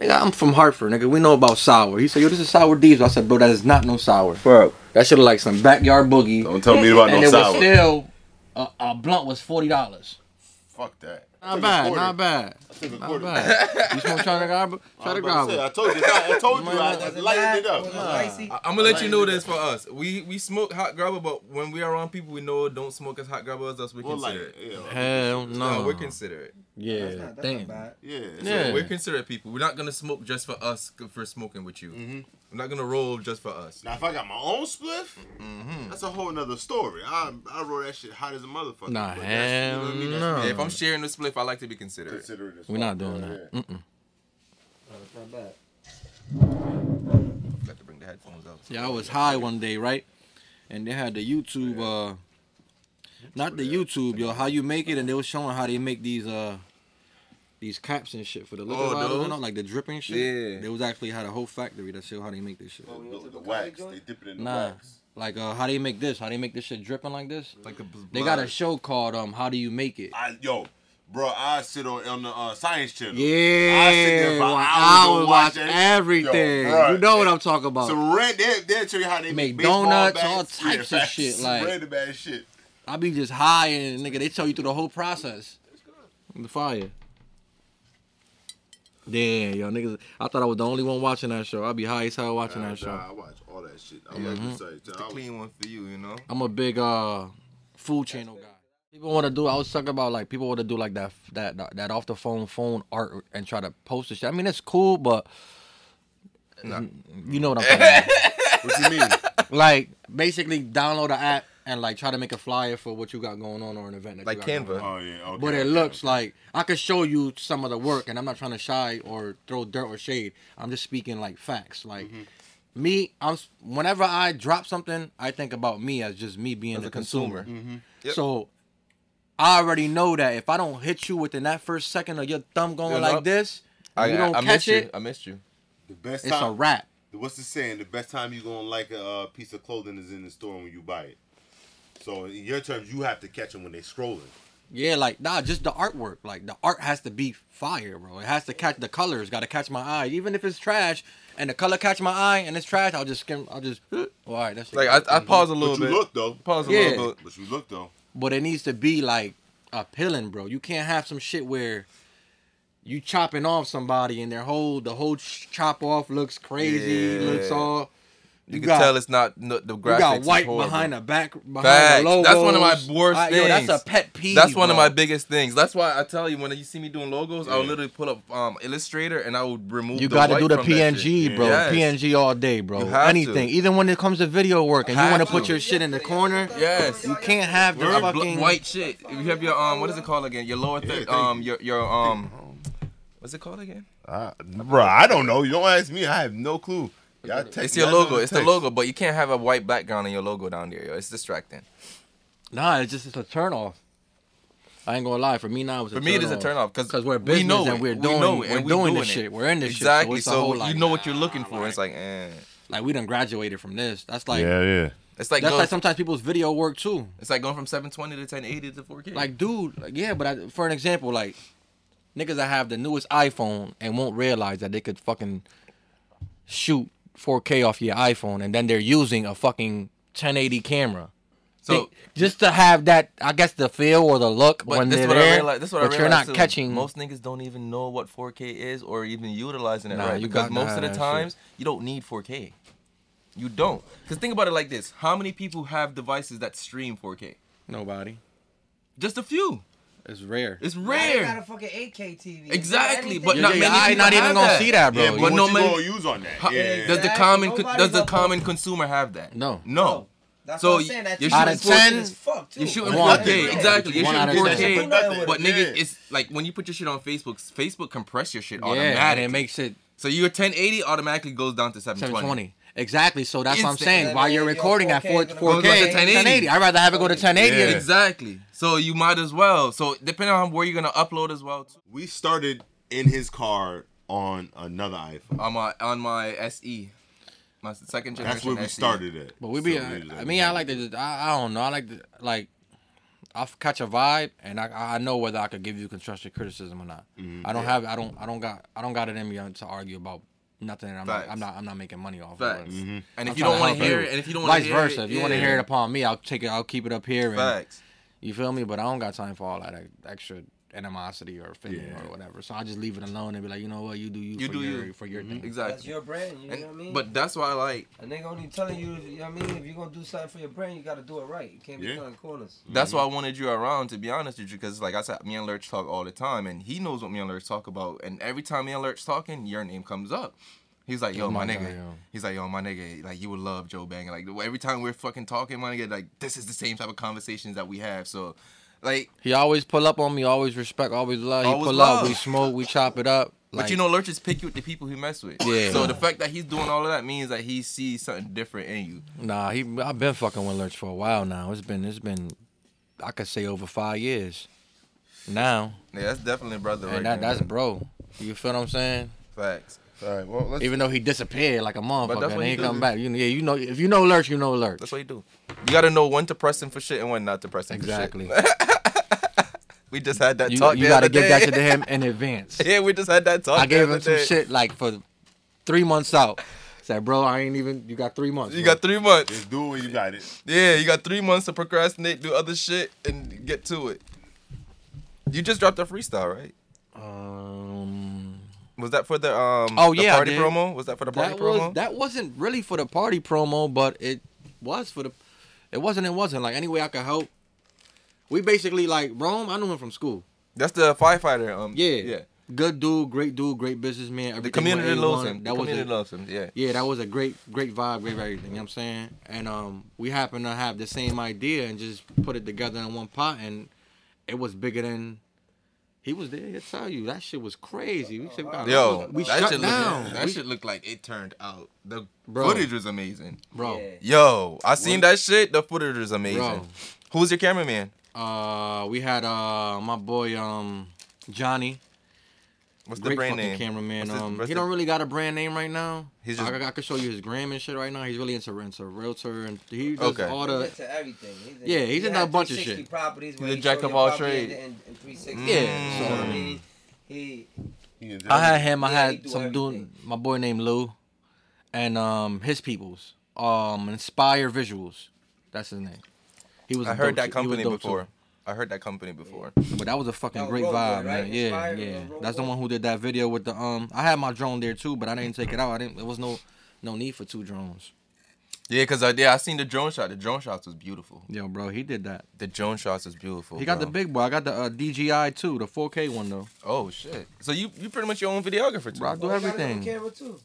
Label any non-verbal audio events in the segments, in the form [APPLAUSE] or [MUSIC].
Nigga, I'm from Hartford, nigga. We know about sour. He said, yo, this is sour diesel. I said, bro, that is not no sour. Bro, That should look like some backyard boogie. Don't tell me about and no it sour. was still a, a blunt was forty dollars. Fuck that. Not bad, not bad, Took a not quarter. bad. You smoke trying to grab? Try I'm to about to say, I told you. I told you. I, I Was it lightened it up. Was spicy? I- I'm gonna let you know this for us. We we smoke hot grabba, but when we are around people we know don't smoke as hot grabba as us, we Well, like, consider it. yeah, Hell no. No, we're considerate. yeah, That's not, that's damn. not bad. yeah. Yeah. We're considerate people. We're not gonna smoke just for us for smoking with you. Mhm. We're not gonna roll just for us. Now, if I got my own spliff, Mm-hmm. that's a whole nother story. I I roll that shit hot as a motherfucker. Nah, But that's- you know I mean? hell no. me. if I'm sharing the spliff, I like to be considerate. Consider it as We're not doing that. yeah. Mm-mm. That's not bad. Got to bring the headphones out. Yeah, I was high one day, right? And they had the YouTube, uh, not the YouTube, yo, how you make it, and they was showing how they make these, uh, these caps and shit for the liquor Oh, bottles, you those? know, like the dripping shit. Yeah. They was actually had a whole factory that show how they make this shit. The, the wax, they dip it in the Nah. wax. Like, uh, how they make this? How they make this shit dripping like this? Like the They got a show called um, How Do You Make It? I, yo, bro, I sit on on the uh, science channel. Yeah, I sit there for I hours would watch watch that. everything. Yo, bruh, you know what I'm talking about. So red, they they'll tell you how they Make make, donuts, bats. all types of shit, like- random ass shit. I be just high and nigga, they tell you through the whole process. The fire. Damn, yo, niggas. I thought I was the only one watching that show. I be high as hell watching Nah, that show. nah, I watch all that shit. I Mhm. like to say, It's a clean one for you, you know. I'm a big uh food channel guy. People want to do. I was talking about like people want to do like that that that off the phone phone art and try to post the shit. I mean, it's cool, but Nah. you know what I'm saying. [LAUGHS] What you mean? like basically download the app and like try to make a flyer for what you got going on or an event. That Like you got going Canva. on. Oh yeah, okay. But it okay, looks okay. like I could show you some of the work, and I'm not trying to shy or throw dirt or shade. I'm just speaking like facts. Like Mm-hmm. me, I'm whenever I drop something, I think about me as just me being As the a consumer. consumer. Yep. So I already know that if I don't hit you within that first second of your thumb going You're like up. this, I, you don't I, I catch missed you. it, I missed you. the best it's a time. wrap. What's the saying? The best time you gonna like a uh, piece of clothing is in the store when you buy it. So in your terms, you have to catch them when they're scrolling. Yeah, like nah, just the artwork. Like the art has to be fire, bro. It has to catch the colors. Got to catch my eye, even if it's trash. And the color catch my eye, and it's trash. I'll just skim. I'll just. Well, [GASPS] all right, that's Like I, I pause a little But you look though. Pause a Yeah. little bit. But you look though. But it needs to be like appealing, bro. You can't have some shit where you chopping off somebody and their whole the whole chop off looks crazy, Yeah. looks all. You, can got- tell it's not no, the You graphics. got white horrible. behind the back behind Facts. the logos. That's one of my worst I- yo, that's a pet peeve. That's one of my biggest things. That's why I tell you when you see me doing logos, I'll literally pull up um, Illustrator and I would remove. The black. You got to do the PNG, shit. bro. Yes. PNG all day, bro. You have Anything, to. even when it comes to video work, and you want to to. put your shit in the corner. Yes. You can't have the Your bl- fucking white shit. If you have your um, what is it called again? Your lower Yeah, third, thank um, your your um, what's it called again? Uh, bro, I don't know. You don't ask me. I have no clue. Y'all It's your logo. It's the logo, but you can't have a white background on your logo down there, yo. It's distracting. Nah, it's just it's a turn off. I ain't gonna lie. For me now, it's a For me, it is a off. turn off because 'Cause we're we business know and we're We doing- know it, we're and we doing doing this it. shit. We're in this shit, so exactly. it's So, whole, you know what you're looking for. It's like, eh. Like we done graduated from this. That's like yeah, yeah. It's like that's going, like sometimes people's video work too. it's like going from 720 to 1080 to 4K. Like, dude, like, yeah, but I, for an example, like niggas that have the newest iPhone and won't realize that they could fucking shoot 4K off your iPhone, and then they're using a fucking 1080 camera. so. They- just to have that, I guess the feel or the look But when this they're what there, realized. This what but you're not too. catching. Most niggas don't even know what 4K is or even utilizing it Nah, right. you because most of the times you don't need 4K. You don't. Because think about it like this: How many people have devices that stream 4K? Nobody. Just a few. It's rare. It's Now they got a fucking 8K TV. Exactly, but Yeah, not yeah, many I people not even have gonna that. see that, bro. Yeah, but But what no you man- gonna use on that? How- Yeah, Does the Exactly. common con- does the gonna common vote. consumer have that? No. No. That's So what I'm saying. That you're TV Out of is bullshit 10, as fuck, too. You're shooting One. 4K. Yeah. Exactly. You're One out shooting 10. 4K. Nothing. But Yeah. nigga, it's like when you put your shit on Facebook, Facebook compress your shit Yeah, and it makes it so your 1080 automatically goes down to 720. 720. Exactly. So that's what I'm Instant. saying. While you're recording at 4K 4, is gonna 4K, go to 1080. 1080. I'd rather have it go to 1080. Yeah. Exactly. So you might as well. So depending on where you're gonna upload as well. Too. We started in his car on another iPhone. On my on my SE, my second generation. That's where we SE. started at. But we be, So I, I mean, I like to just, I, I don't know. I like to, like, I'll catch a vibe, and I I know whether I could give you constructive criticism or not. Mhm. I don't have I don't I don't got I don't got it in me to argue about nothing. I'm not, I'm not I'm not making money off. Facts. of it. Mhm. And if I'm you don't want to hear it, and if you don't want Vice to hear versa. it, if you want to hear it upon me, I'll take it. I'll keep it up here. And, Facts. You feel me? But I don't got time for all that extra animosity or offending Yeah. or whatever. So I just leave it alone and be like, you know what, you do you, You for do your you. for your Mhm. thing. That's your brand. You And- know what I mean? But that's why I like. a nigga only telling you, you know what I mean? If you're gonna do something for your brand, you gotta do it right. You can't be Yeah. cutting corners. That's why I wanted you around, to be honest with you, because like I said, me and Lurch talk all the time, and he knows what me and Lurch talk about. And every time me and Lurch talking, your name comes up. He's like, yo, my, my nigga. Yo. He's like, yo, my nigga, like you would love Joe Bang. Like every time we're fucking talking, my nigga, like this is the same type of conversations that we have. So, like, He always pull up on me, always respect, always love. He Always pull love. up, we smoke, we chop it up. [LAUGHS] but you know, Lurch is picky with the people he mess with. Yeah. So the fact that he's doing all of that means that he sees something different in you. Nah, he I've been fucking with Lurch for a while now. It's been it's been I could say over five years now. Yeah, that's definitely brother. right and that there, that's man. bro. You feel what I'm saying? facts. All right, well, let's. Even though he disappeared like a motherfucker and what he he ain't come back. You know, yeah, you know if you know Lurch, you know Lurch. That's what you do. You got to know when to press him for shit and when not to press him Exactly. for shit. [LAUGHS] we just had that You, talk. you gotta other give that shit to him in [LAUGHS] advance. yeah, we just had that talk. I gave him some day. shit like for three months out. Said, bro, I ain't even. You got three months. You bro." got three months. Just do it. You got it. Yeah, you got three months to procrastinate, do other shit, and get to it. You just dropped a freestyle, right? Um, Was that for the um? Oh, the yeah, party promo? Was that for the party that promo? was that wasn't really for the party promo, but it was for the. It wasn't. It wasn't like any way I could help. We basically like Rome. I knew him from school. That's the firefighter. Um, Yeah. yeah. Good dude, great dude, great businessman. The community loves A1. him. The That was community a, loves him. Yeah. yeah, that was a great, great vibe, great everything. You know what I'm saying? And um, we happened to have the same idea and just put it together in one pot, and it was bigger than. He was there. He'll tell you that shit was crazy. We, should, Yo, we that shut shit down. Look, that We- shit looked like it turned out. The Bro. footage was amazing. bro. Yeah. Yo, I seen that shit. The footage was amazing. Bro. Who's your cameraman? Uh, we had uh my boy um Johnny, What's the great brand fucking name? cameraman. What's his- um, what's he the- don't really got a brand name right now. He's just- I, I could show you his gram and shit right now. He's really into into realtor and he does Okay. all He's the into everything. He's in, Yeah, he's he into had a bunch of 360 shit. Properties He's where a he jack showed of your all property trades. in- in- in 360. Yeah, You I so- mean? He, He is I had him. I Yeah, he had do some everything. dude, my boy named Lou, and um his peoples. Um, Inspire Visuals. That's his name. He was. I a heard dope that too- he was company dope too. before. I heard that company before. But that was a fucking was great Rogue Boy, vibe, right? man. Yeah, Inspired yeah. was Rogue That's the one who did that video with the um. I had my drone there too, but I didn't take it out. I didn't. There was no, no need for two drones. Yeah, cause I yeah I seen the drone shot. The drone shots was beautiful. Yo, bro, he did that. The drone shots was beautiful. He got the big boy. I got the uh, DJI too, the 4K one though. Oh shit! So you you pretty much your own videographer too. Bro, I do Oh, he got his own everything. camera too.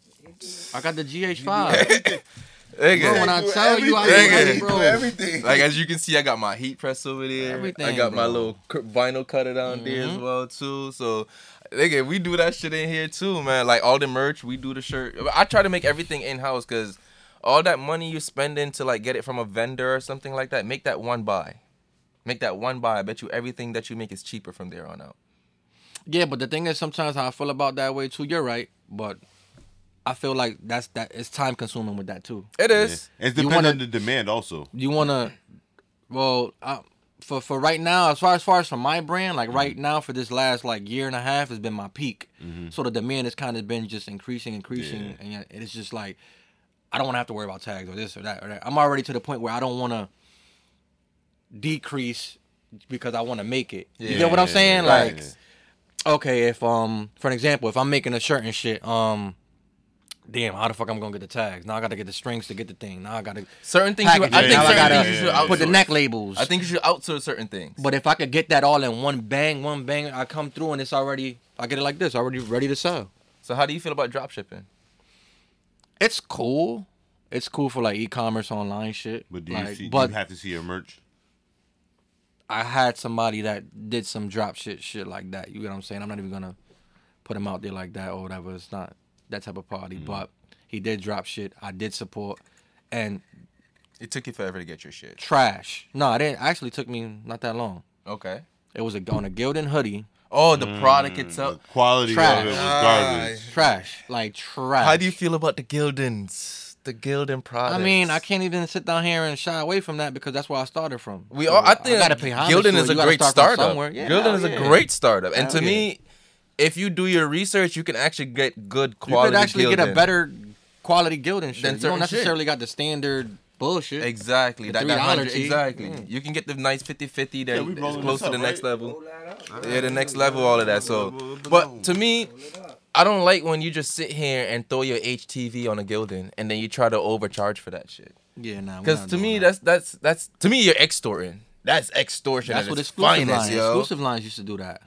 I got the GH5. [LAUGHS] Nigga. Bro, when I do tell you, I do everything. everything, do bro. everything. Like as you can see, I got my heat press over there. Everything, I Everything, got my little vinyl cutter down there as Mhm. well too. So, nigga, we do that shit in here too, man. Like all the merch, we do the shirt. I try to make everything in house because all that money you're spending to like get it from a vendor or something like that, make that one buy. Make that one buy. I bet you everything that you make is cheaper from there on out. Yeah, but the thing is, sometimes how I feel about that way too. You're right, but I feel like that's that. It's time consuming with that too. It is. Yeah. is. It You wanna- on the demand also. You wanna, well, I, for for right now, as far as far as for my brand, like right now for this last like year and a half has been my peak. So the demand has kind of been just increasing, increasing, Yeah. and yet it's just like I don't want to have to worry about tags or this or that or that. I'm already to the point where I don't want to decrease because I want to make it. You get what I'm saying? yeah, Like, yeah. okay, if um, for an example, if I'm making a shirt and shit, um. Damn, how the fuck I'm gonna get the tags? Now I gotta get the strings to get the thing. Now I gotta Certain things. You, I package think Now I gotta things you should yeah, yeah. put the neck labels. I think you should outsource certain things. But if I could get that all in one bang, one bang, I come through and it's already, I get it like this, already ready to sell. So how do you feel about drop shipping? It's cool. It's cool for like e-commerce online shit. But do you like, see? but do you have to see your merch? I had somebody that did some drop shit shit like that. You get what I'm saying? I'm not even gonna put him out there like that or whatever. It's not that type of party. Mm. But he did drop shit. I did support and It took you forever to get your shit. trash. No, it didn't. Actually, took me not that long. Okay. It was a on a Gildan hoodie. Oh, the product Mm, itself. the quality Trash. of it was Ah, garbage. Trash, like trash. How do you feel about the Gildans? the Gildan product. I mean, I can't even sit down here and shy away from that because that's where I started from. We So all. I think gotta pay Gildan is a gotta great start from startup. somewhere. Yeah, Gildan hell is a great startup, and Hell to yeah. me, if you do your research, you can actually get good quality. You quality. could actually get a Gildan. better quality Gildan shit. Than you don't certain shit. necessarily got the standard bullshit. Exactly. The That, that $3 hundred, tee. exactly. Mm. You can get the nice 50-50 that Yeah, is close this to the up, next level. Roll that up. Yeah, the next level, all of that. So, but to me, I don't like when you just sit here and throw your HTV on a Gildan and then you try to overcharge for that shit. yeah, nah. Because to me, that. that's that's that's to me you're extorting. That's extortion. that's what its exclusive finest, lines. yo. Exclusive lines used to do that.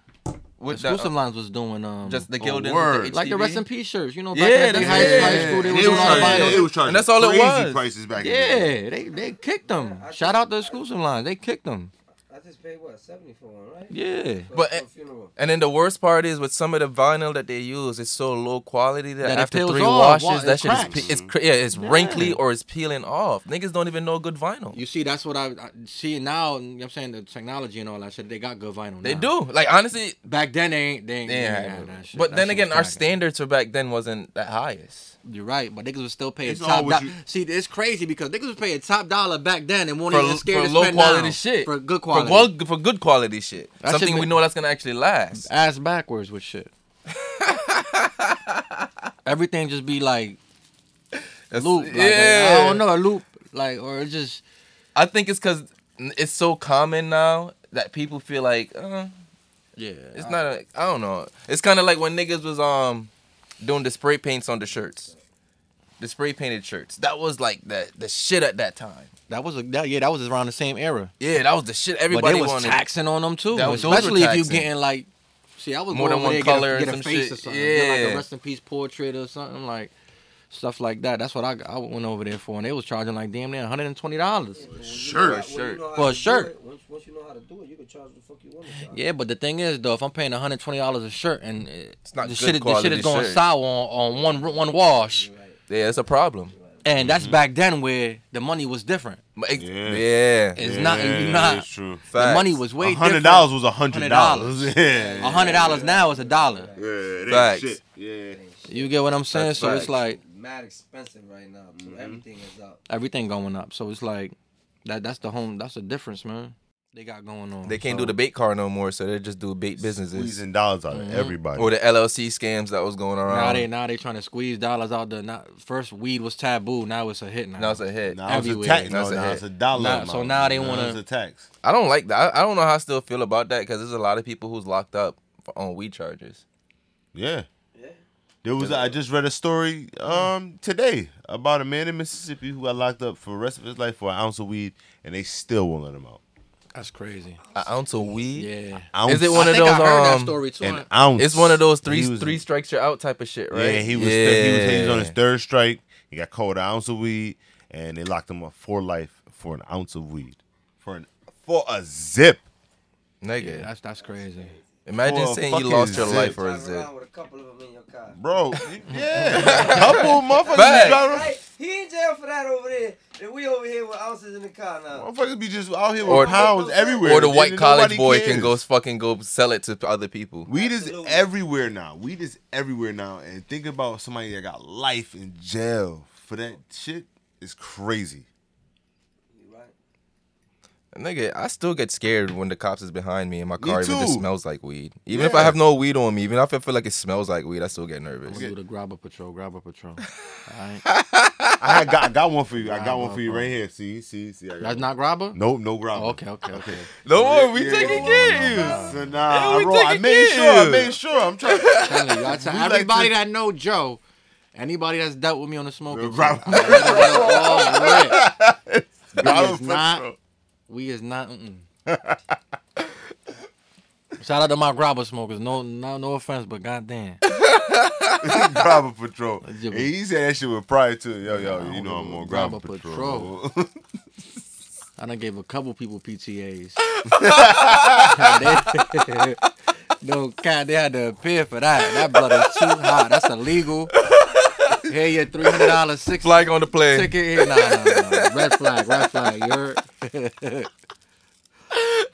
With the- exclusive lines was doing um just the Gildan, word. with the like the HTV. rest in peace shirts. You know, back Yeah, in the day, that's high, it. high school, they They was was doing all the charging, vinyl. they was charging And that's all it crazy was. prices back in the day. Yeah, they they kicked them. Shout out the exclusive lines. They kicked them. I just paid what seventy for one, right? Yeah. For- But- for. And then the worst part is with some of the vinyl that they use, it's so low quality that, That after three off, washes, wa- that it shit is cracks. pe- it's yeah, it's Yeah. wrinkly or it's peeling off. Niggas don't even know good vinyl. You see, that's what I, I see now. You know what I'm saying the technology and all that shit. They got good vinyl. They now. do. Like honestly, Back then, they ain't. They ain't. they they ain't ain't had had that shit. But That then shit again, our standards for back then wasn't that highest. You're right, but niggas was still paying It's top. what Do- you- See, it's crazy because niggas was paying top dollar back then and won't For, even scared for to low spend quality now shit. for good quality For, quality. qual- for good quality shit. That Something shit we know that's gonna actually last. Ass backwards with shit. [LAUGHS] Everything just be like That's- loop. Like, yeah. I don't know a loop like or it just I think it's because it's so common now that people feel like uh, yeah. it's not. A, I don't know. It's kind of like when niggas was um doing the spray paints on the shirts, the spray painted shirts. That was like the the shit at that time. That was a that, yeah. That was around the same era. Yeah, that was the shit But everybody they was wanted. taxing on them too, That was- especially if you getting like. See, I was More than one there color get a, and get a some face shit. or something, get like Yeah. a rest in peace portrait or something like stuff like that. That's what I I went over there for, and they was charging like damn near one hundred and twenty dollars. When you Shirt. know how- when Shirt. you know how For a shirt. Once, once you know how to do it, you can charge the fuck you want to. Yeah, but the thing is though, if I'm paying one hundred twenty dollars a shirt and uh, it's not the good shit, is- the shit is going shirt. sour on, on one one wash, Right. Yeah, it's a problem. and that's mm-hmm. back then where the money was different. Yeah. yeah. It's not you not. It's true. The Facts. money was way A hundred different. dollars was a hundred dollars. $100. Yeah. A hundred dollars now is a dollar. Yeah, it shit. Yeah. You get what I'm saying? That's so it's like Mad expensive right now. Too. Mm-hmm. Everything is up. everything going up. So it's like that. That's the home. That's the difference, man. They got going on. They can't So- do the bait car no more, so they just do bait businesses Squeezing dollars out of Mhm. everybody. or the LLC scams that was going around. Now they now they trying to squeeze dollars out the. Not, first weed was taboo. Now it's a hit. Now, now it's a hit. now it's a everywhere. tax. Now it's a now it's a dollar. Now- so now they wanna- tax. I don't like that. I, I don't know how I still feel about that because there's a lot of people who's locked up for, on weed charges. Yeah. Yeah. There was I just read a story um today about a man in Mississippi who got locked up for the rest of his life for an ounce of weed and they still won't let him out. That's crazy. An ounce of weed. Yeah. Ounce, Is it one I of think those? I heard that um, story too. an ounce. It's one of those three was- three strikes you're out type of shit, right? Yeah, he was th- he was he was on his third strike. He got caught with an ounce of weed and they locked him up for life for an ounce of weed. For an for a zip. Nigga, Yeah, that's that's crazy. Imagine for saying you lost your zip. life for a Drive zip. with a couple of them in your car. Bro, [LAUGHS] yeah. Couple motherfuckers be driving Right? He in jail for that over there. And we over here with ounces in the car now. Motherfuckers be just out here with pounds everywhere. Or the white college boy cares. can go fucking go sell it to other people. Weed is Absolutely. everywhere now. Weed is everywhere now. And think about somebody that got life in jail for that shit is crazy. You right? Nigga, I still get scared when the cops is behind me and my car even just smells like weed. Even if I have no weed on me, even if I feel like it smells like weed, I still get nervous. We'll do the grabba patrol. Grabba patrol. [LAUGHS] Alright. I got, I got one for you. I got one for you right here. See, see, see. That's one. not grabba. Nope, no grab. Oh, okay, okay, okay. [LAUGHS] No more, we Yeah, taking yeah. games. So nah, Yeah, I, we roll, I made sure. I made sure. I'm trying. [LAUGHS] telling you, I tell We like everybody to- that know Joe, anybody that's dealt with me on the smoking, The shit, grabba- I let it know all right. Grabba is not- patrol. We is not. [LAUGHS] Shout out to my grabba smokers. No, no, no offense, but goddamn. [LAUGHS] grabba patrol. Yeah, Hey, he said that shit with pride too. Yo, yo, you know I'm on Grabba grabba patrol. [LAUGHS] I done gave a couple people PTAs. They- no, God, they had to appear for that. That blood is too hot. That's illegal. Hey, your three hundred dollars six flag on the plane. Ticket here, nah, nah, nah. [LAUGHS] red flag, red flag. You're [LAUGHS] yo.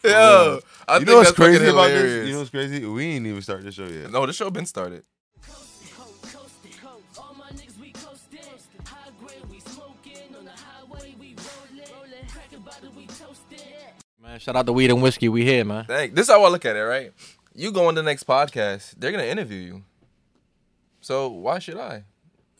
Oh, I you know what's crazy about this? You know what's crazy? We ain't even started the show yet. No, the show been started. Man, shout out to Weed and Whiskey. We here, man. Thank. This is how I look at it, right? You go on the next podcast, they're gonna interview you. So why should I?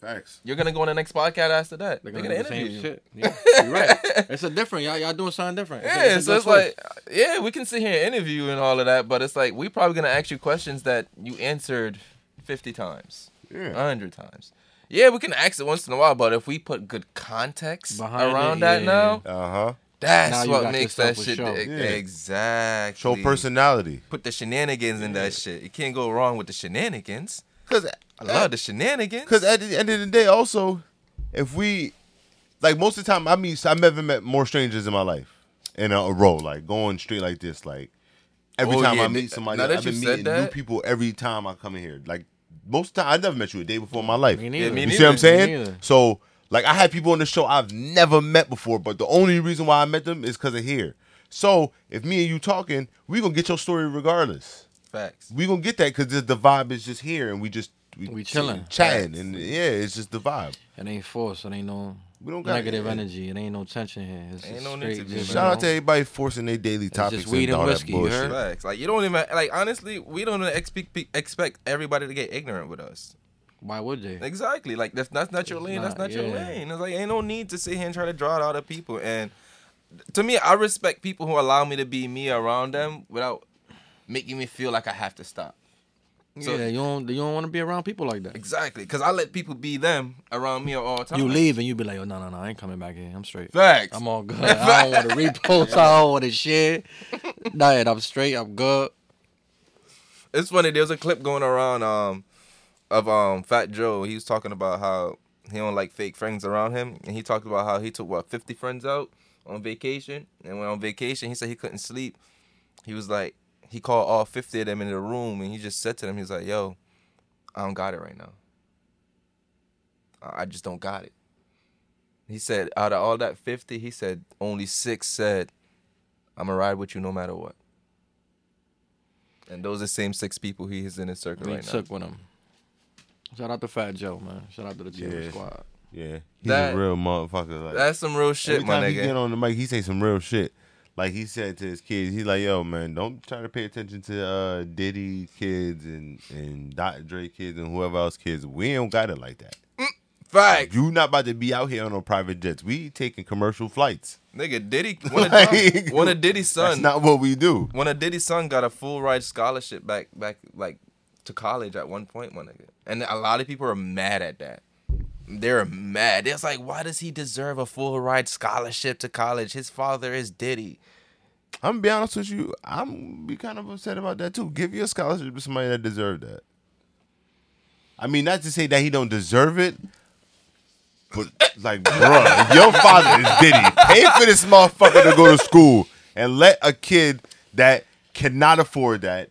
Facts. You're gonna go on the next podcast after that. They're They're gonna, gonna, do the interview same you. shit. Yeah, you're right. [LAUGHS] It's a different. Y'all, y'all doing something different. It's Yeah, a so it's twist. like, yeah, we can sit here and interview and all of that, but it's like we probably gonna ask you questions that you answered fifty times, Yeah. hundred times. Yeah, we can ask it once in a while, but if we put good context Behind around it, that yeah. now, Uh huh. That's you what makes that shit show. Yeah. exactly. Show personality. Put the shenanigans in that shit. You can't go wrong with the shenanigans. Cause, I love the shenanigans. cause at the end of the day, also, if we, like most of the time, I meet, I've never met more strangers in my life in a, a row, like going straight like this, like every Oh, time yeah, I meet somebody, I've been you said meeting new people every time I come in here. Like most of the time, I never met you a day before in my life. Me You neither. me see neither. what I'm saying? So, like, I had people on the show I've never met before, but the only reason why I met them is because of here. So, if me and you talking, we gonna get your story regardless. Facts. We gonna get that because the, the vibe is just here, and we just we, We chilling. chatting, Facts. and yeah, it's just the vibe. It ain't forced. It ain't no We don't got negative yeah. energy. It ain't no tension here. It's Ain't no need straight to just. Shout out to you everybody forcing their daily just topics weed and and all whiskey, that bullshit. Facts. Like you don't even like honestly, we don't expect expect everybody to get ignorant with us. Why would they? Exactly. Like that's that's not your It's lane. that's not, not your lane. It's like ain't no need to sit here and try to draw out of people. And to me, I respect people who allow me to be me around them without making me feel like I have to stop. So- yeah, you don't you don't want to be around people like that. Exactly. Because I let people be them around me all the time. You leave and you be like, oh no no no, I ain't coming back here. I'm straight. Facts. I'm all good. [LAUGHS] I don't want to repost. I don't want to share. Nah, I'm straight. I'm good. It's funny. There's a clip going around um of um Fat Joe. He was talking about how he don't like fake friends around him, and he talked about how he took what 50 friends out on vacation, and when on vacation he said he couldn't sleep. He was like he called all 50 of them in the room, and he just said to them, he was like, "Yo, I don't got it right now. I I just don't got it." He said out of all that 50, he said only six said, "I'm gonna ride with you no matter what." And those are the same six people he is in his circle He right now. took with him. Shout out to Fat Joe, man. Shout out to the Chiller Yeah. Squad. Yeah, he's That- a real motherfucker. Like, That's some real shit, every my time he get on the mic, he say some real shit. Like he said to his kids, he's like, "Yo, man, don't try to pay attention to uh, Diddy kids and and Dr. Dre kids and whoever else kids. We don't got it like that. Facts. You not about to be out here on no private jets. We taking commercial flights. Nigga, Diddy, [LAUGHS] one of, Like, one of Diddy's That's son, not what we do. When a Diddy's son got a full ride scholarship back, back like to college at one point, my nigga. And a lot of people are mad at that. They're mad. It's like, why does he deserve a full ride scholarship to college? His father is Diddy. I'm gonna be honest with you. I'm be kind of upset about that too. Give your scholarship to somebody that deserved that. I mean, not to say that he don't deserve it, but like, [LAUGHS] if your father is Diddy. Pay for this motherfucker to go to school and let a kid that cannot afford that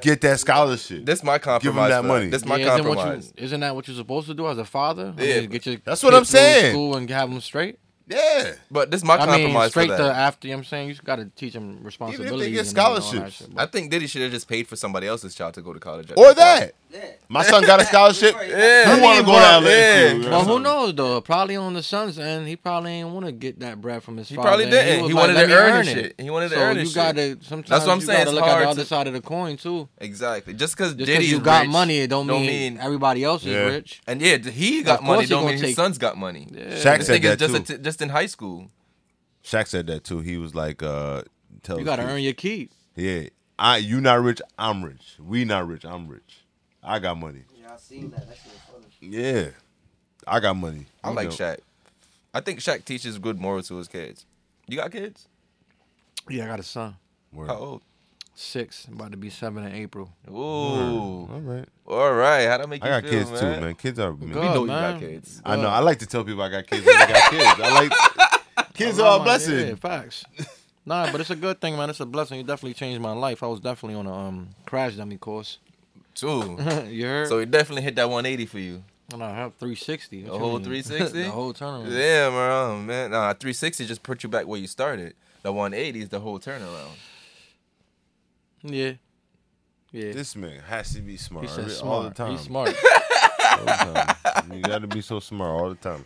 get that scholarship. That's my compromise. Give them that money. This my Yeah, isn't, what compromise. you, isn't that what you're supposed to do as a father? I Yeah. get your That's what kid I'm through saying. School and have them straight. Yeah. But this my I compromise mean, for straight that. to after. You know what I'm saying you got to teach them responsibilities. get and all that scholarships. shit, I think Diddy should have just paid for somebody else's child to go to college. Or that. Yeah. My son got a scholarship. [LAUGHS] Yeah. You want to go but- to LA yeah. Well, who knows though? Probably on the son's end, he probably ain't want to get that bread from his father. He father. probably and didn't. He wanted "Let to earn earn it." shit. He wanted to so earn you his gotta sometimes That's what I'm you saying, gotta it's look at the hard other to- side of the coin too. Exactly. Just because Just Diddy's you got money, it don't, don't mean, mean- everybody else is rich. And yeah, he got money. Don't mean his take- sons got money. Shaq said nigga's that just too. A t- in high school. Shaq said that too. He was like, uh, tell You his gotta kids, earn your keep. Yeah, I you not rich, I'm rich. We not rich, I'm rich. I got money. Yeah, I seen that. That shit was funny. Yeah, I got money. I You like know. Shaq. I think Shaq teaches good morals to his kids. You got kids? Yeah, I got a son, Word. How old? Six, about to be seven in April. Ooh. All right. All right. How'd that make I you got feel, kids man? too, man. Kids are. Good. We know you man. got kids. I know. I like to tell people I got kids. I got kids. I like [LAUGHS] kids I are a blessing. Yeah, facts. Nah, but it's a good thing, man. It's a blessing. You definitely changed my life. I was definitely on a um crash dummy course. Too. [LAUGHS] you heard? so it definitely hit that 180 for you. and I have 360. The whole 360? [LAUGHS] the whole turnaround. Yeah, man. man. Nah, 360 just put you back where you started. The 180 is the whole turnaround. Yeah. Yeah. This man has to be smart he said every- smart. all the time. He's smart. [LAUGHS] All the time. You got to be so smart all the time.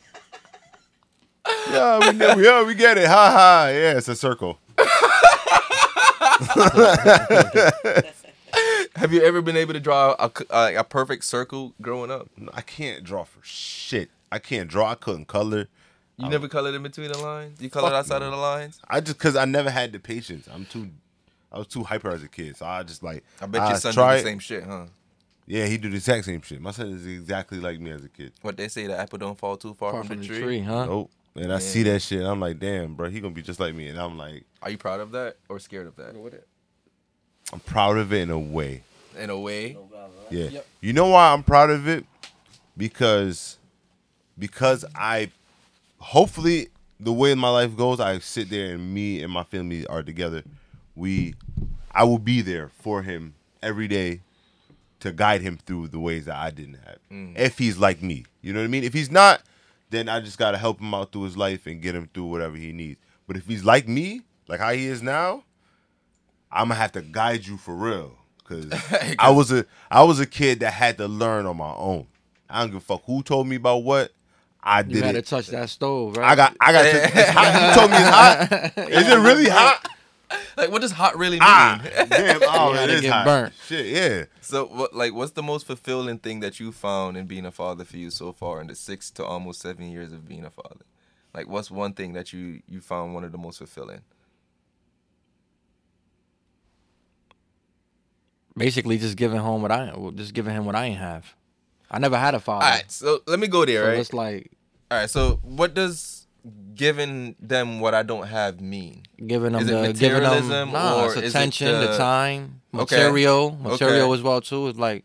Yeah, we know. Yeah, we get it. Ha ha. Yeah, it's a circle. [LAUGHS] Have you ever been able to draw a perfect circle growing up? I can't draw for shit. I can't draw. I couldn't color. You never colored in between the lines. You colored outside no. of the lines. I just because I never had the patience. I'm too. I was too hyper as a kid, so I just like. I bet your son do the it. same shit, huh? Yeah, he do the exact same shit. My son is exactly like me as a kid. What they say, the apple don't fall too far, Far from, from the the tree. tree, huh? Nope. And I see that shit. And I'm like, damn, bro, he gonna be just like me. And I'm like, Are you proud of that or scared of that? I'm proud of it in a way. In a way, Yeah. Yep. You know why I'm proud of it? Because because I hopefully the way my life goes, I sit there and me and my family are together. We I will be there for him every day to guide him through the ways that I didn't have. Mm. If he's like me. You know what I mean? If he's not, then I just gotta help him out through his life and get him through whatever he needs. But if he's like me, like how he is now, I'm gonna have to guide you for real. Cause [LAUGHS] I was a I was a kid that had to learn on my own. I don't give a fuck who told me about what. I You did had to it. touch that stove, right? I got I got to, [LAUGHS] it's hot. You told me it's hot. [LAUGHS] Is it really hot? Like what does hot really mean? Ah, damn! Oh, [LAUGHS] You had it to is get hot. burnt. Shit, yeah. So, what, like, what's the most fulfilling thing that you found in being a father for you so far in the six to almost seven years of being a father? Like, what's one thing that you you found one of the most fulfilling? Basically, just giving home what I, just giving him what I ain't have. I never had a father. All right, so let me go there. so right. it's like All right. So, what does giving them what I don't have mean? giving them Is it the giving them materialism nah, or it's is it attention, the, the- time, Okay. material, material Okay. as well too. It's like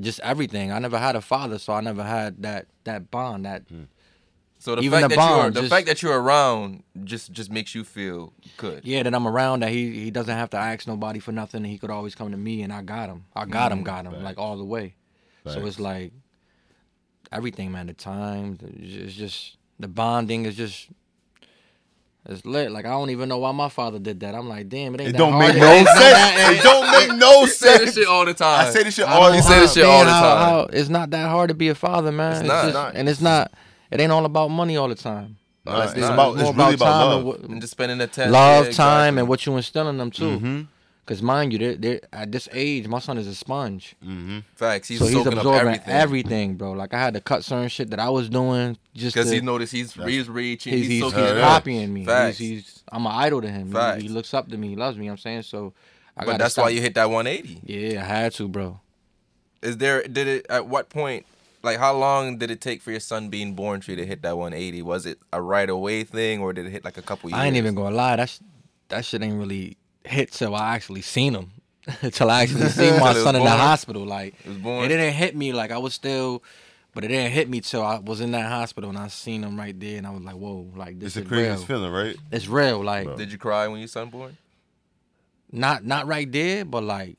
just everything. I never had a father, so I never had that that bond. That hmm. So the Even fact the that you're bond, the just- fact that you're around just just makes you feel good. yeah, that I'm around. That he he doesn't have to ask nobody for nothing. He could always come to me, and I got him. I got him, hmm. got him, like all the way. So it's like everything, man. The time, the- it's just the bonding is just. It's lit. Like I don't even know why my father did that. I'm like, damn, it ain't It that don't hard. make no It's not that- sense. It don't make no [LAUGHS] You say this sense. shit all the time. I say this shit all the You say this shit all the understand how- time. how it's not that hard to be a father, man. It's not. just- and it's not. It ain't all about money all the time. No, it's it's about it's really about time love. and what, and just spending the time. love, yeah, time, and what you instill in them too. Mm-hmm. Because mind you, they're, they're, at this age, my son is a sponge, Mm-hmm. Facts. He's so he's soaking up absorbing everything. everything. bro. Like I had to cut certain shit that I was doing just Because he noticed he's he's reaching. he's, He's, he's, soaking he's it up. copying me. Facts. He's, he's I'm an idol to him. He- Facts. He, looks up to me. He loves me. You know what I'm saying so. I But that's stop. why you hit that 180. Yeah, I had to, bro. Is there? Did it? At what point? Like, how long did it take for your son being born for you to hit that 180? Was it a right away thing, or did it hit like a couple years? I ain't even gonna lie. That's that shit ain't really hit till I actually seen him. [LAUGHS] till I actually [LAUGHS] seen my Till it was son in the hospital. Like It was born. it didn't hit me. Like I was still, but it didn't hit me till I was in that hospital and I seen him right there and I was like, whoa, like this It's the is craziest real. feeling, right? It's real. Like Bro. Did you cry when your son born? not not right there, but like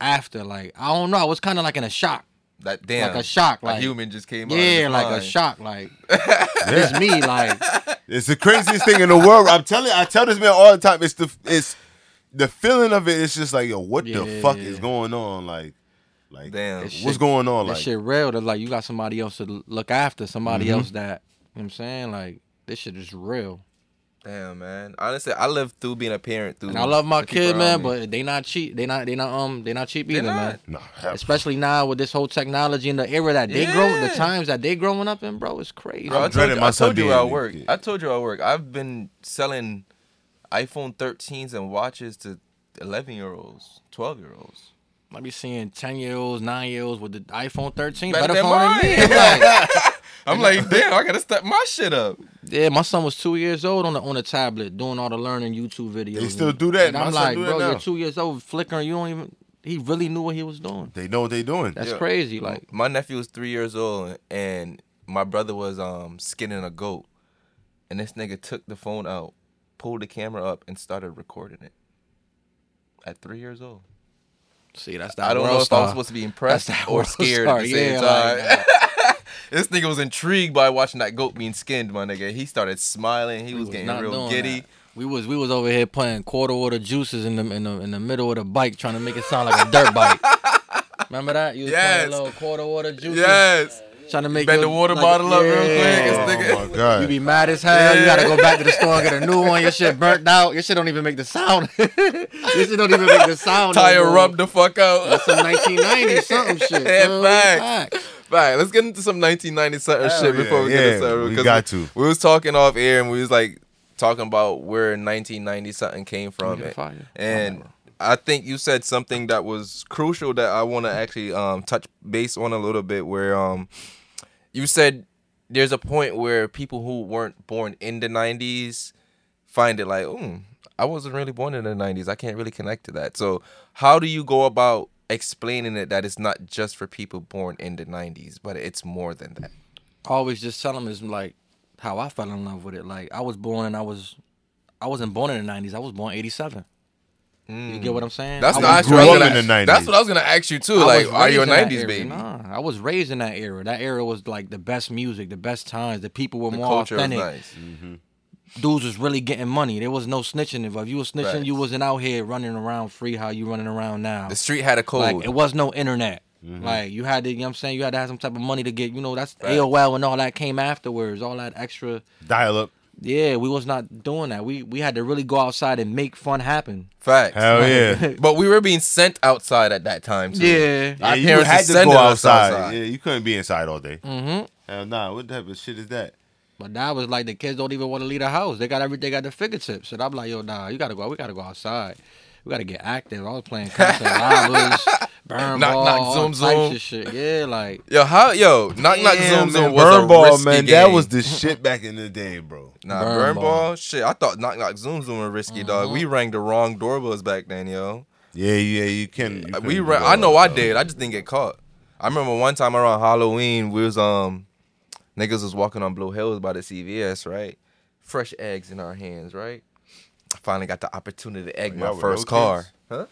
after. Like I don't know. I was kind of like in a shock. That damn. Like a shock, a like- human just came out. Yeah, his like a shock. Like [LAUGHS] it's me. Like It's the craziest thing in the world. I'm telling I tell this man all the time. It's the it's the feeling of it. It's just like yo, what the fuck yeah. is going on? Like, like Damn. What's shit- going on? Like, shit real. That like you got somebody else to look after. Somebody Mhm. else that you know what I'm saying. Like this shit is real. Damn, man. Honestly, I lived through being a parent through. And I love my kid, man, me. but they not cheap. They not they not um they not cheap either, not. man. no, Especially now with this whole technology and the era that they grow, the times that they growing up in, bro, it's crazy. Bro, I I'm told dreading you, my I son told you being at a work. kid. I told you at work. I've been selling iPhone 13s and watches to 11 year olds, 12 year olds. I be seeing ten year olds, nine year olds with the iPhone 13, Better better, than phone than me. I'm like, [LAUGHS] I'm like, damn, I gotta step my shit up. yeah, my son was two years old on the on the tablet doing all the learning YouTube videos. They still do that. And I'm like, do bro, you're two years old, flickering. You don't even. He really knew what he was doing. they know what they're doing. That's Yeah. crazy. Like, my nephew was three years old and my brother was um skinning a goat, and this nigga took the phone out, pulled the camera up, and started recording it. At three years old. see, that's that. I don't know if I star. was supposed to be impressed or scared star, at the same yeah, time. like, [LAUGHS] this nigga was intrigued by watching that goat being skinned, my nigga. He started smiling. He was, was getting real giddy. that. We was we was over here playing quarter water juices in the in the in the middle of the bike, trying to make it sound like a dirt bike. [LAUGHS] Remember that? You was Yes. playing little quarter water juices. Yes. Trying to make Bend your- the water like, bottle up real quick. yeah. Oh my god. You be mad as hell. You gotta go back to the store and get a new one. Your shit burnt out. Your shit don't even make the sound. [LAUGHS] Your shit don't even make the sound. no Tire more. rubbed the fuck out. That's some [LAUGHS] 1990 something shit. Yeah, bro. Fact. Right, let's get into some 1990 something Hell shit yeah, before we get yeah, into something. we got to. We was talking off air and we was like talking about where 1990 something came from. Get a fire. And I think you said something that was crucial that I want to actually um, touch base on a little bit. Where um, you said there's a point where people who weren't born in the 90s find it like, mm, I wasn't really born in the 90s. I can't really connect to that. So how do you go about explaining it that it's not just for people born in the 90s, but it's more than that? always just tell them is like how I fell in love with it. Like I was born and I was, I wasn't born in the '90s. I was born '87. You get what I'm saying? Mm. That's I what I was was grew gonna- up in the 90s. That's what I was gonna ask you too. I Like, are you a in that 90s era. baby? Nah, I was raised in that era. That era was like the best music, the best times. The people were The more culture was authentic. nice. Dudes was really getting money. There was no snitching. If you was snitching, you wasn't out here running around free how you running around now. The street had a code. Like it was no internet. Mm-hmm. Like you had to, you know what I'm saying? You had to have some type of money to get, you know, that's Facts. AOL and all that came afterwards. All that extra. Dial up. Yeah, we was not doing that. We we had to really go outside and make fun happen. Facts. Hell yeah. [LAUGHS] But we were being sent outside at that time too. Yeah. Our Yeah, you parents had to go outside. outside. Yeah, you couldn't be inside all day. Mm-hmm. Hell nah. What type of shit is that? But that was like the kids don't even want to leave the house. They got everything at their fingertips. And I'm like, yo, nah, you gotta go. We gotta go outside. We gotta get active. I was playing constant robbers, [LAUGHS] burn Knock, ball, knock, all zoom, zoom. of shit. Yeah, like Yo, how yo, knock knock Damn, zoom zoom man, was burn a ball, risky man. game. That was the [LAUGHS] shit back in the day, bro. nah Burn burn, ball. ball. Shit, I thought knock knock zoom zoom were risky, dog. We rang the wrong doorbells back then, yo. Yeah, yeah, you can. You Uh, we do ran, I know that I did. I just didn't get caught. I remember one time around Halloween, we was um niggas was walking on Blue Hills by the CVS, right? Fresh eggs in our hands, right? I finally got the opportunity to egg Oh, my first car. kids? Huh?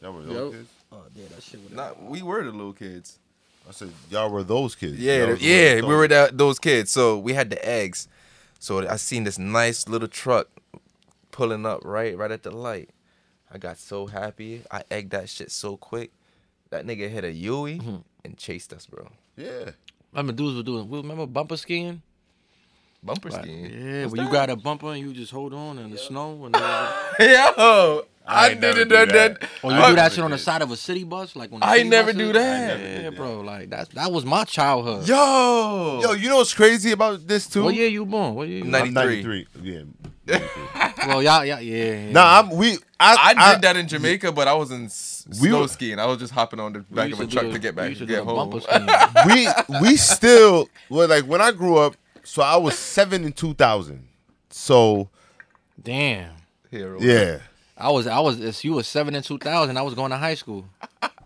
Y'all were Yo. kids. Oh yeah, that shit was Nah, we were the little kids. I said y'all were those kids. Yeah, Y'all the- yeah, we were that, those kids. So we had the eggs. So I seen this nice little truck pulling up right, right at the light. I got so happy. I egged that shit so quick. That nigga hit a Yui Mm-hmm. and chased us, bro. Yeah. I remember dudes were doing. We remember bumper skiing? Bumper Like, skiing. yeah, What's when you got a bumper and you just hold on in the snow and [LAUGHS] then, Yo, I I, ain't did never it. do That, that. that, or you I do that never shit on the side of a city bus, like when I never buses- do that. Never Yeah, did bro, like that's that was my childhood. Yo, Yo, you know what's crazy about this too? What year you born? What year? You Ninety- I'm 93. 93. Yeah. 93. [LAUGHS] Well, y'all, y'all, yeah. yeah. nah, I'm we. I, I did that in Jamaica, but I was in We snow were- skiing. I was just hopping on the back of a truck do- to get back to to get home. [LAUGHS] we we still well like when I grew up. So I was seven in 2000. So Damn. Hero. yeah. I was, I was. If you was seven in two thousand, I was going to high school.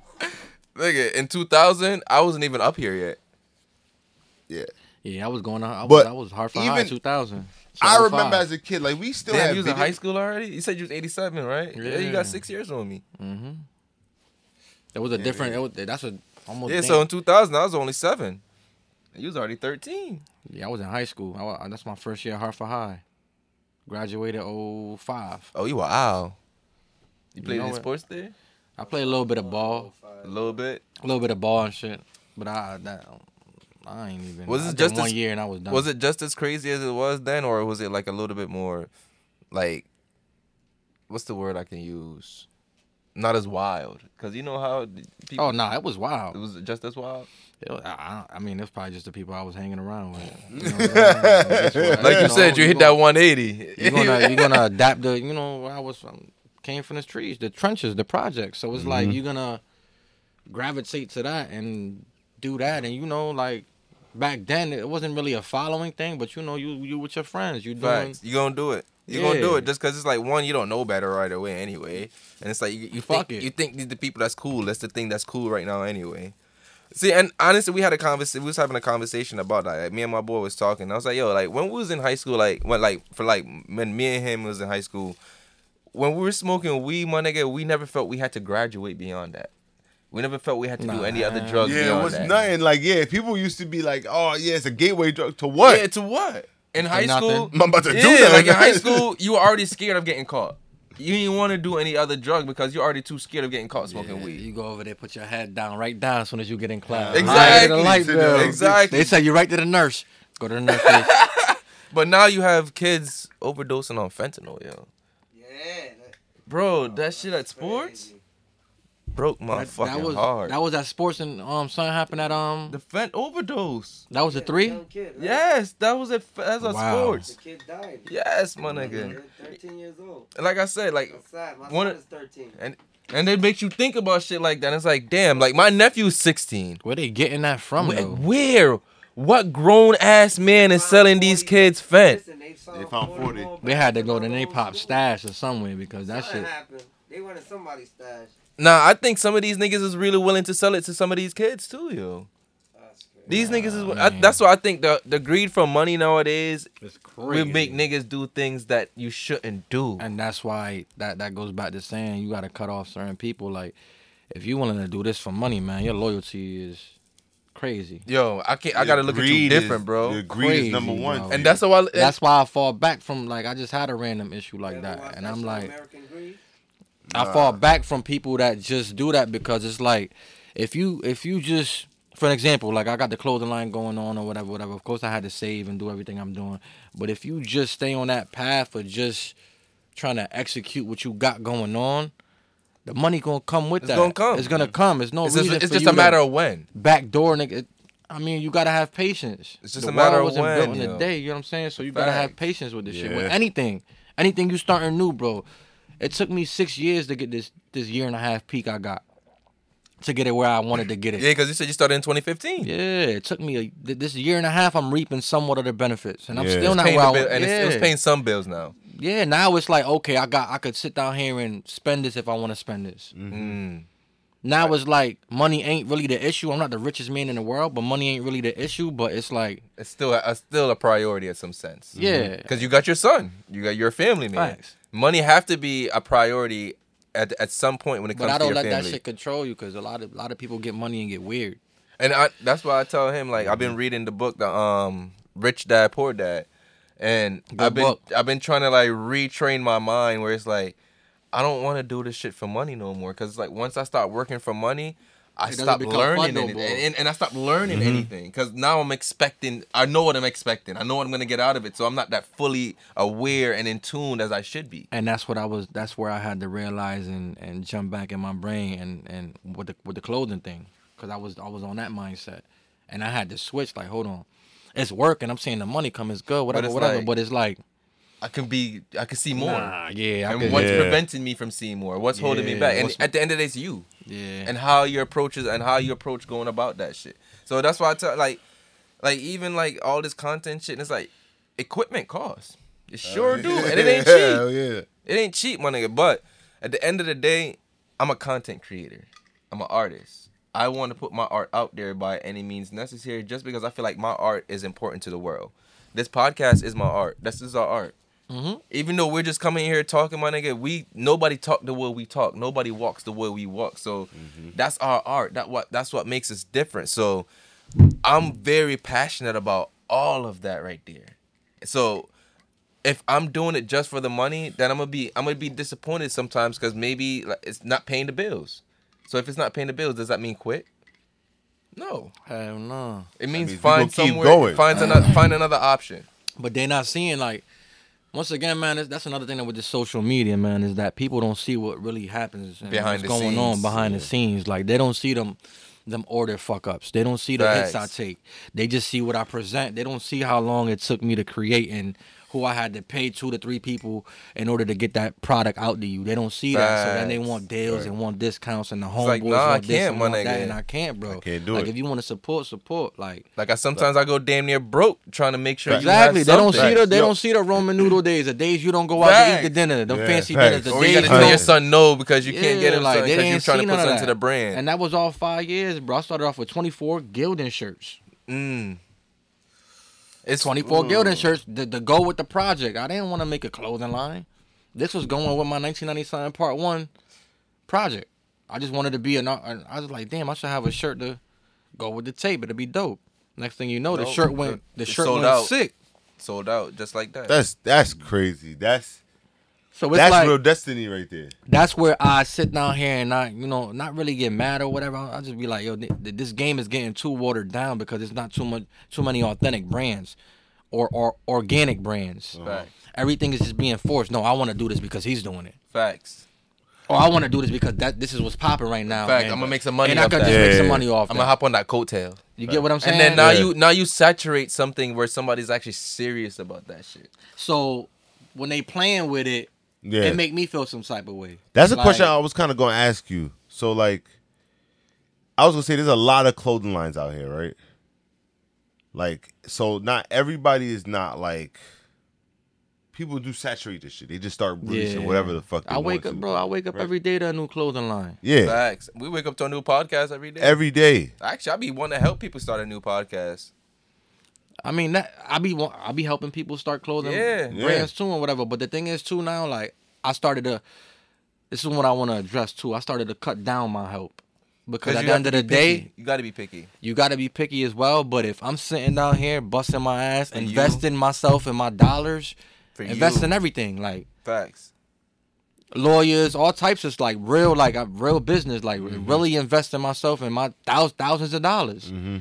[LAUGHS] Nigga, in 2000, I wasn't even up here yet. Yeah. Yeah, I was going to. I was, But I was Hartford High even- two thousand. I remember as a kid, like we still Damn, had you was in high school already? You said you was 87, right? Yeah, you got six years on me. Mm-hmm. It was a different. It was, that's a almost. Yeah, damn- so in 2000, I was only seven. You was already 13. Yeah, I was in high school. I that's my first year at Hartford High. Graduated 05. Oh, you were owl. You You played know any sports there? I played a little bit of ball, A little bit. a little bit of ball and shit. But I that I ain't even. Was it just one as- year and I was done? Was it just as crazy as it was then, or was it like a little bit more, like, what's the word I can use? Not as wild, because you know how people. Oh no, it was wild. It was just as wild. It was- I, I- mean, it's probably just the people I was hanging around with. [LAUGHS] You know what I'm saying? That's what- Like you know, said, you hit gonna- that 180. You're gonna you're gonna adapt the you know where I was from came from the trees, the trenches, the projects. So it's Mm-hmm. like you're gonna gravitate to that and do that, and you know like back then it wasn't really a following thing, but you know you you with your friends, you doing. You gonna do it. You gonna do it just because it's like one, you don't know better right away anyway, and it's like you, you Fuck think it. you think these the people that's cool. That's the thing that's cool right now anyway. See, and honestly, we had a conversation. We was having a conversation about that. Like, me and my boy was talking. I was like, "Yo, like when we was in high school, like when like for like when me and him was in high school, when we were smoking weed, my nigga, we never felt we had to graduate beyond that. We never felt we had to do any other drugs. Yeah, beyond it was that. nothing. Like, yeah, people used to be like, oh, yeah, it's a gateway drug to what? Yeah, to what? In high nothing. school, I'm about to do that. like in high school, you were already scared of getting caught. you didn't want to do any other drug because you're already too scared of getting caught smoking Yeah, weed. You go over there, put your head down, right down as soon as you get in class. Exactly. Right the light Sit bill. down. Exactly. They say you right to the nurse. Go to the nurse. [LAUGHS] But now you have kids overdosing on fentanyl, yo. Yeah. that- Bro, that shit at sports crazy. broke my that, fucking that was heart. that was at sports and um something happened at um the fent overdose. that was a three. kid, right? Yes, that was at that's at Wow. sports. The kid died. Yes, my nigga. 13 years old. Like I said, like That's sad. My One son is 13. and and it makes you think about shit like that. It's like, damn, like my nephew's 16. Where they getting that from Where, though? where? What grown ass man is selling these kids fent? They, They found 40. They had to go to their pop stash or somewhere because that Something shit. happened. They went in somebody's stash. Nah, I think some of these niggas is really willing to sell it to some of these kids too, yo. These niggas is. Nah, I, man. that's why I think the the greed for money nowadays It's will make niggas do things that you shouldn't do. and that's why that that goes back to saying you got to cut off certain people. Like, if you willing to do this for money, man, your loyalty is crazy. Yo, I can't. I The gotta look at you greed is- different, bro. The greed Crazy, is number one. bro. for and that's why. I, That's why I fall back from like I just had a random issue like You that, and I'm like, American Greed? I fall back from people that just do that because it's like if you if you just for an example, like I got the clothing line going on or whatever, whatever. Of course, I had to save and do everything I'm doing. But if you just stay on that path of just trying to execute what you got going on, the money gonna come with It's that. gonna come. It's gonna come. It's no it's reason just, it's just a matter of when. backdoor nigga. It- I mean, you gotta have patience. It's just the a matter of wasn't built when, in a day. You know what I'm saying? So you gotta have patience with this shit. With anything, anything you starting new, bro. It took me six years to get this this year and a half peak I got to get it where I wanted to get it. Yeah, because you said you started in 2015. Yeah, it took me a, this year and a half. I'm reaping somewhat of the benefits, and I'm Yeah. still not Paying where I bill, and yeah. it's, it's paying some bills now. Yeah, now it's like okay, I got I could sit down here and spend this if I want to spend this. Mm. Now it's like money ain't really the issue. I'm not the richest man in the world, but money ain't really the issue. But it's like It's still a, it's still a priority at some sense. yeah, Because you got your son, you got your family, man. Facts. Money have to be a priority at at some point when it comes. To the body. But I don't let family. that shit control you because a lot of a lot of people get money and get weird. And I, that's why I tell him like I've been reading the book, the um Rich Dad Poor Dad, and Good I've been. I've been trying to like retrain my mind where it's like I don't want to do this shit for money no more because like once I start working for money. I stop learning no and, and, and I stop learning mm-hmm. anything because now I'm expecting. I know what I'm expecting. I know what I'm gonna get out of it, so I'm not that fully aware and in tune as I should be. and that's what I was. That's where I had to realize and, and jump back in my brain and and with the with the clothing thing, because I was I was on that mindset, and I had to switch. Like, hold on, it's working. I'm seeing the money come. It's good. Whatever, it's whatever. like- but it's like, I can be. I can see more. nah, yeah, I and could, what's Yeah. preventing me from seeing more? What's holding me back? And at the end of the day, it's you. yeah, and how your approaches and how you approach going about that shit. So that's why I tell like like even like all this content shit, and it's like equipment costs. It sure do. [LAUGHS] And it ain't Hell cheap. yeah. It ain't cheap, my nigga. But at the end of the day, I'm a content creator. I'm an artist. I want to put my art out there by any means necessary just because I feel like my art is important to the world. This podcast is my art. This is our art. Mhm. Even though we're just coming here talking, my nigga, we nobody talk the way we talk. Nobody walks the way we walk. So that's our art. That what that's what makes us different. So I'm very passionate about all of that right there. So if I'm doing it just for the money, then I'm gonna be I'm gonna be disappointed sometimes because maybe like, it's not paying the bills. So if it's not paying the bills, does that mean quit? No, hell no. it means means find gonna keep somewhere, going. find another [LAUGHS] find another option. But they're not seeing like once again, man. That's, that's another thing that with the social media, man, is that people don't see what really happens and Behind what's the going on behind yeah. the scenes. Like they don't see them them order fuck ups. They don't see the hits I take. They just see what I present. They don't see how long it took me to create and who I had to pay two to three people in order to get that product out to you. They don't see that, so then they want deals Right. and want discounts and the homeboys like, nah, I want this can't, and want that, and I can't, bro. I can't do like it. if you want to support, support. Like Like I sometimes I go damn near broke trying to make sure Exactly. You They have don't see something. the they Yo. don't see the Ramen noodle days, the days you don't go out to eat the dinner, the Yeah, fancy facts. dinners, the Or you gotta tell your son no because you can't get Yeah, him like, they because you're ain't trying to put none something to the brand. And that was all five years, bro. I started off with 24 Gildan shirts. mm. It's 24 ooh. Gildan shirts to, to go with the project. I didn't want to make a clothing line. This was going with my 1997 Part 1 project. I just wanted to be an I was like, damn, I should have a shirt to go with the tape. It'd be dope. Next thing you know, the shirt went the It shirt sold went out. sick. sold out just like that. That's that's crazy. That's So it's That's like real destiny right there. that's where I sit down here and not, you know, not really get mad or whatever. I'll just be like, yo, th- th- this game is getting too watered down because it's not too much, too many authentic brands, or or organic brands. Uh-huh. Facts. Everything is just being forced. No, I want to do this because he's doing it. Facts. Or I want to do this because that this is what's popping right now. Fact, and- I'm gonna make some money off. And I off could that. just make Yeah, some yeah. money off. I'm that. gonna hop on that coattail. You get what I'm saying? And then now Yeah. you now you saturate something where somebody's actually serious about that shit. so when they playing with it, Yeah. it make me feel some type of way. That's a Like, question I was kind of going to ask you. So, like, I was going to say there's a lot of clothing lines out here, right? Like, so not everybody is not like. People do saturate this shit. They just start releasing Yeah. whatever the fuck they I wake want up, to. bro. I wake up Right. every day to a new clothing line. Yeah, Facts. We wake up to a new podcast every day. every day. Actually, I be wanting to help people start a new podcast. I mean, that I be I be helping people start clothing Yeah. brands too or whatever. But the thing is too now, like I started to. This is what I want to address too. I started to cut down my help because at the end of the be day, you got to be picky. you got to be picky as well. But if I'm sitting down here busting my ass, And you- investing myself in my dollars, For investing you. everything, like Facts. lawyers, all types of like real, like real business, like Mm-hmm. really investing myself in my thousands, thousands of dollars. Mm-hmm.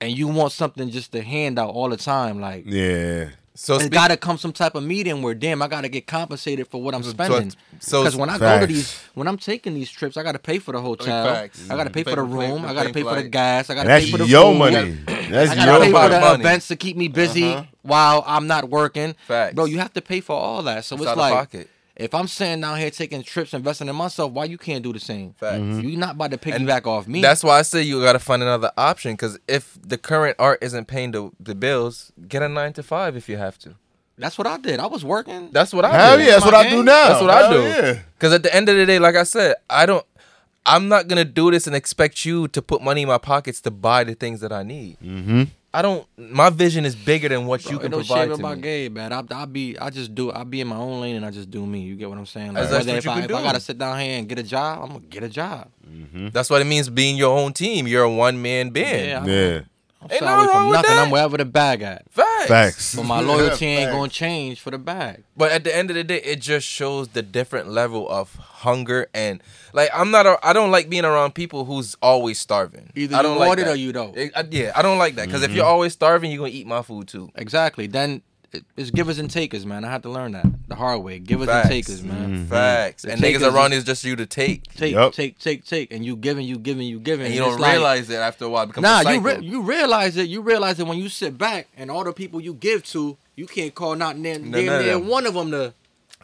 And you want something just to hand out all the time, like Yeah, So it's speak- got to come some type of medium where damn, I got to get compensated for what I'm spending. so- Because when I go to these, when I'm taking these trips, I got to pay for the hotel. facts. I got to pay Pay for the room. the I got to plane pay for the gas. I got to pay for the your food. money. That's I your gotta pay for the money. events to keep me busy Uh-huh. while I'm not working. Facts. Bro, you have to pay for all that. So It's it's out of like pocket. If I'm sitting down here taking trips, investing in myself, why you can't do the same? Facts. You not about to And piggyback off me. That's why I say you got to find another option. Because if the current art isn't paying the, the bills, get a nine to five if you have to. That's what I did. I was working. That's what I Hell do. yeah, that's my what I do now. That's what I Hell do. Yeah. Because at the end of the day, like I said, I don't. I'm not gonna do this and expect you to put money in my pockets to buy the things that I need. Mm-hmm. I don't. My vision is bigger than what Bro, you can don't provide shit to about me. gay, man. I, I be, I just do, I be in my own lane and I just do me. You get what I'm saying? Like, That's- that's what if, you I, can if I gotta sit down here and get a job, I'm gonna get a job. Mm-hmm. That's what it means being your own team. You're a one man band. Yeah, I'm, Yeah. I'm Ain't shy nothing wrong from with nothing. that. I'm wherever the bag at. Facts. Facts. But my loyalty ain't Facts. gonna change for the bag. But at the end of the day, it just shows the different level of hunger and like I'm not. A, I don't like being around people who's always starving. Either I don't you like want it that. or you don't. It- I- yeah, I don't like that because if you're mm-hmm. always starving, you're gonna eat my food too. Exactly. Then it- it's givers and takers, man. I had to learn that the hard way. Givers mm-hmm. Facts. and takers, man. Facts. The And takers niggas around is- is just you to take, Take, Yup. take, take, take, and you giving, you giving, you giving, and you it's don't like- realize it after a while. It becomes Nah, a you re- you realize it. You realize it when you sit back and all the people you give to, you can't call not near, No, damn none near them. one of them to.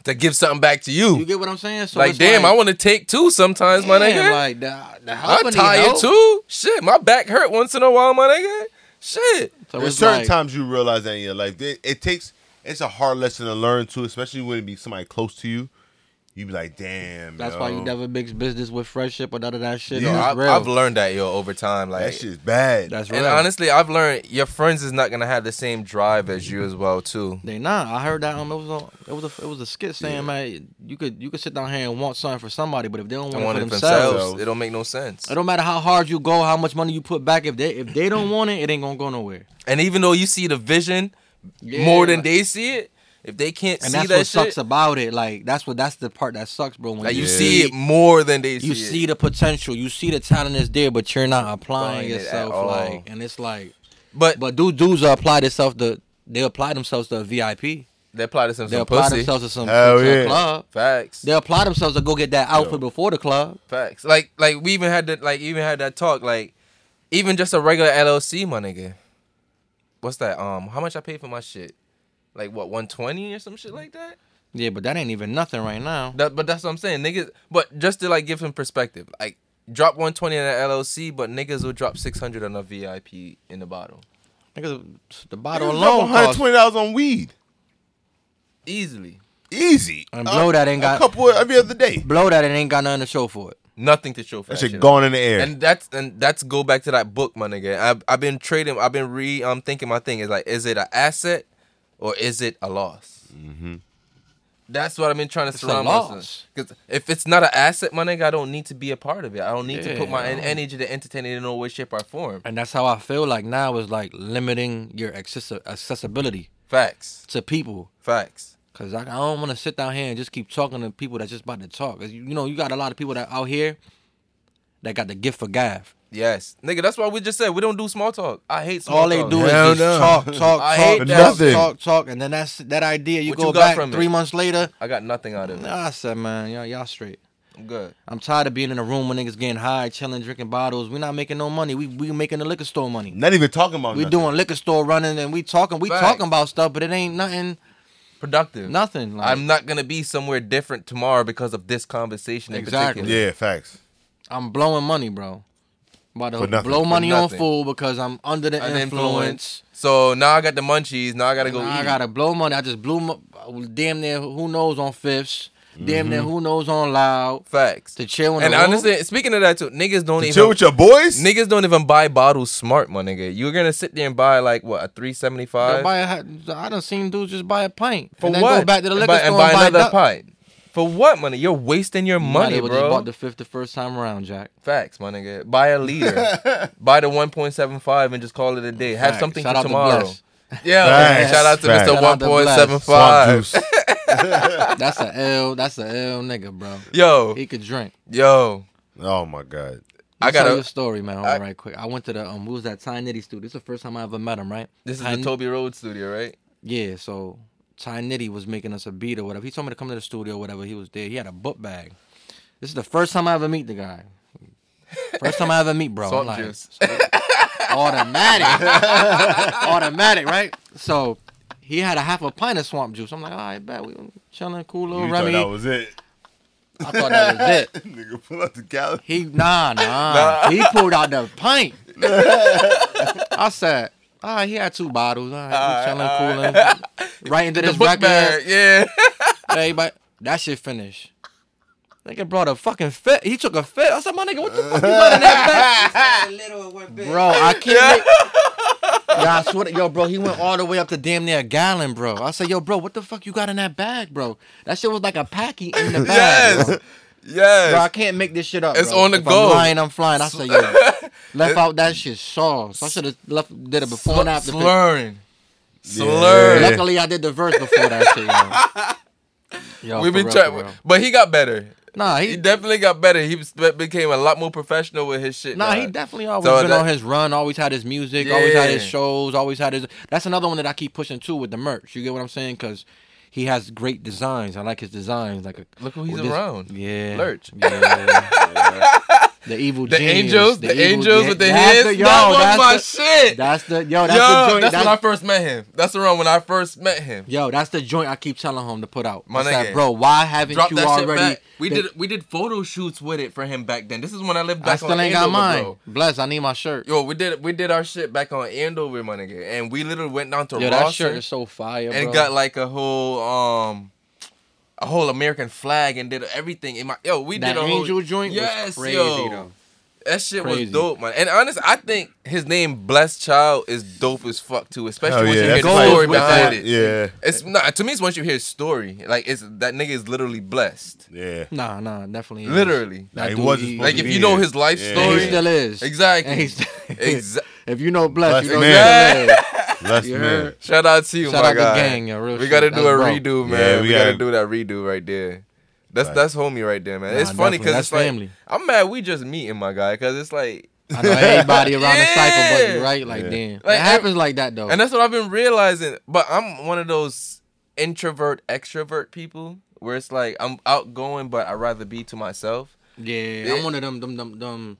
to give something back to you. You get what I'm saying? So like, damn, like, I want to take two sometimes, my damn, nigga. Like the, the I'm helping tired help. too. Shit, my back hurt once in a while, my nigga. Shit. So There's certain like, times you realize that in your life. It, it takes it's a hard lesson to learn too, especially when it be somebody close to you. You be like, damn. That's yo, why you never mix business with friendship or none of that shit. Yeah. Yo, That's I've. I've learned that yo over time. Like, That shit's bad. That's real. and honestly, I've learned your friends is not gonna have the same drive as you as well too. They not. I heard that um, it was a it was a it was a skit saying man you could you could sit down here and want something for somebody, but if they don't I want want it it for for themselves, themselves. It don't make no sense. it don't matter how hard you go, how much money you put back. If they if they don't want it, it ain't gonna go nowhere. And even though you see the vision Yeah, more than like- they see it, if they can't And see that's that what sucks about it. Like that's what that's the part that sucks, bro. When like you Yeah. see it more than they see you it. see the potential, you see the talent is there, but you're not applying Applying it at yourself. all. Like, and it's like, but but dudes dudes apply themselves to they apply themselves to a VIP. they apply this in They some apply pussy. themselves to some, Hell to a yeah. club. Facts. They apply themselves to go get that outfit Yo. before the club. Facts. Like like we even had that like even had that talk like even just a regular LLC, my nigga. What's that? Um, how much I pay for my shit? Like what, one twenty or some shit like that? Yeah, but that ain't even nothing right now. That, but that's what I'm saying, niggas. But just to like give some perspective, like drop one twenty in an LLC, but niggas will drop six hundred on a VIP in the bottle Niggas, the bottle drop alone costs. $120 on weed. easily. Easy. And blow that ain't got a got- couple every other day. Blow that and ain't got nothing to show for it. Nothing to show for That that, shit gone in the air. And that's and that's go back to that book, my nigga. I've I've been trading. I've been re um thinking my thing is like, is it an asset or is it a loss? mm-hmm. That's what I've been trying to It's surround myself. Because if it's not an asset, my nigga, I don't need to be a part of it. I don't need to put my Yeah. energy to entertain it in no way, shape, or form. And that's how I feel like now is like limiting your accessi- accessibility Facts. to people. Facts. Cause I, I don't want to sit down here and just keep talking to people that's just about to talk. 'Cause you, you know, you got a lot of people that out here that got the gift for gaff. Yes, nigga. That's why we just said we don't do small talk. I hate small All they talk. do Hell is just no. talk, [LAUGHS] talk, I talk, hate talk, that. talk, Nothing. talk, talk, and then that's that idea. You What go you got back from it? three months later. I got nothing out of it. Nah, I said, man, y'all, y'all straight. I'm good. I'm tired of being in a room when niggas getting high, chilling, drinking bottles. We not making no money. We we making the liquor store money. Not even talking about We nothing. doing liquor store running and we talking. We Facts. talking about stuff, but it ain't nothing. Productive. Nothing. Like, I'm not gonna be somewhere different tomorrow because of this conversation in Exactly. particular. Yeah, facts. I'm blowing money, bro. I'm about For to nothing. blow For money on nothing. food because I'm under the Under influence. So now I got the munchies. Now I gotta go And eat. I gotta blow money. I just blew my, damn near who knows on fifths, damn Mm-hmm. near who knows on loud Facts. to chill in And the room. honestly, speaking of that too, niggas don't To even chill with your boys. niggas don't even buy bottles smart, my nigga. You're gonna sit there and buy like what a three seventy They'll five buy done seen dudes just buy a pint for and then what? go back to the And liquor buy- store and buy buy another duck- pint. For what, money? You're wasting your money, as well bro. Just bought the fifth the first time around, Jack. Facts, my nigga. Buy a liter. [LAUGHS] buy the 1.75 and just call it a day. Have Facts. something Shout for out to tomorrow. [LAUGHS] Yeah, Facts. shout out to Facts. Mr. Shout out to Bless. Swamp 1.75. [LAUGHS] That's a L. That's a L nigga, bro. Yo, He could drink. yo. Oh my god. I I got gotta- you a story, man. Hold I- right quick. I went to the um, what was that Ty Nitty studio? This is the first time I ever met him, right? This is Ty- the Toby Road studio, right? Yeah, so Ty Nitty was making us a beat or whatever. He told me to come to the studio, or whatever. He was there. He had a book bag. This is the first time I ever meet the guy. First time I ever meet, bro. Salt like, juice. [LAUGHS] automatic, automatic, right? So he had a half a pint of swamp juice. I'm like, all right, bet we chilling, cool little You thought that was it. I thought that was it. [LAUGHS] Nigga, pull out the gallon. He nah [LAUGHS] nah. He pulled out the pint. I said, all right, he had two bottles. All right, we chilling, cooling. Right [LAUGHS] into this record. bag, yeah. [LAUGHS] Everybody, that shit finished. Nigga brought a fucking fit. He took a fit. I said, my nigga, what the fuck you got in that [LAUGHS] bag? Bro, I can't make. Yo, I swear to, yo, bro, he went all the way up to damn near a gallon, bro. I said, yo, bro, what the fuck you got in that bag, bro? That shit was like a packy in the bag. yes. Bro. Yes. Bro, I can't make this shit up. It's bro. on the if go. I'm flying, I'm flying. I said, yo, left uh, out that shit sauce. I should have left did it before and after. Slurring. Yeah. Slurring. Luckily, I did the verse before that shit, yo. [LAUGHS] Yo, We've been trying, but he got better. Nah, He he, definitely got better. He became a lot more professional with his shit. Nah, now. he definitely always So been that- on his run. Always had his music. Always had his shows. Always had his. That's another one that I keep pushing too with the merch. You get what I'm saying? Because he has great designs. I like his designs. Like a, Look who he's this- around. Yeah, Lurch. Yeah. [LAUGHS] the evil The genius, angels, the, evil- angels with the that's heads. the- yo, that was that's my the- shit. That's the yo. That's Yo, the joint. that's that's, when I first met him. That's the around when I first met him. yo, that's the joint I keep telling him to put out. My I nigga. bro, why haven't Drop you already? We the- did we did photo shoots with it for him back then. This is when I lived I back still on ain't got Andover, mine. bro. Bless. I need my shirt. Yo, we did we did our shit back on Andover, my nigga, and we literally went down to Yo, that shirt is so fire, and bro. got like a whole um a whole American flag and did everything in my yo. We that did a whole angel joint yes, was crazy yo. though. That shit Crazy. was dope, man. And honestly, I think his name Blessed Child is dope as fuck too, especially Hell once yeah, you hear that's the story behind that. it. Yeah. It's not to me. It's once you hear his story, like it's that nigga is literally blessed, Yeah. Nah, nah, definitely. is. literally. Nah, he wasn't Like if you know his life Yeah. And story, he still is. exactly. And he's Exa- [LAUGHS] if you know blessed, you know Bless he man. Still is. Bless You man. heard? Shout out to you, Shout my out to guy. gang, yo, real we shit. gotta do That's a bro. redo, man. Yeah, we, we gotta, gotta- do that redo right there. That's Right. that's homie right there, man. Nah, it's funny because That's it's like family. I'm mad we just meeting my guy because it's like I know everybody around the cipher, but Yeah. you right, like Yeah. damn, Like, it happens like that though. And that's what I've been realizing. But I'm one of those introvert, extrovert people where it's like I'm outgoing, but I'd rather be to myself. yeah, Yeah. I'm one of them, them, them, them.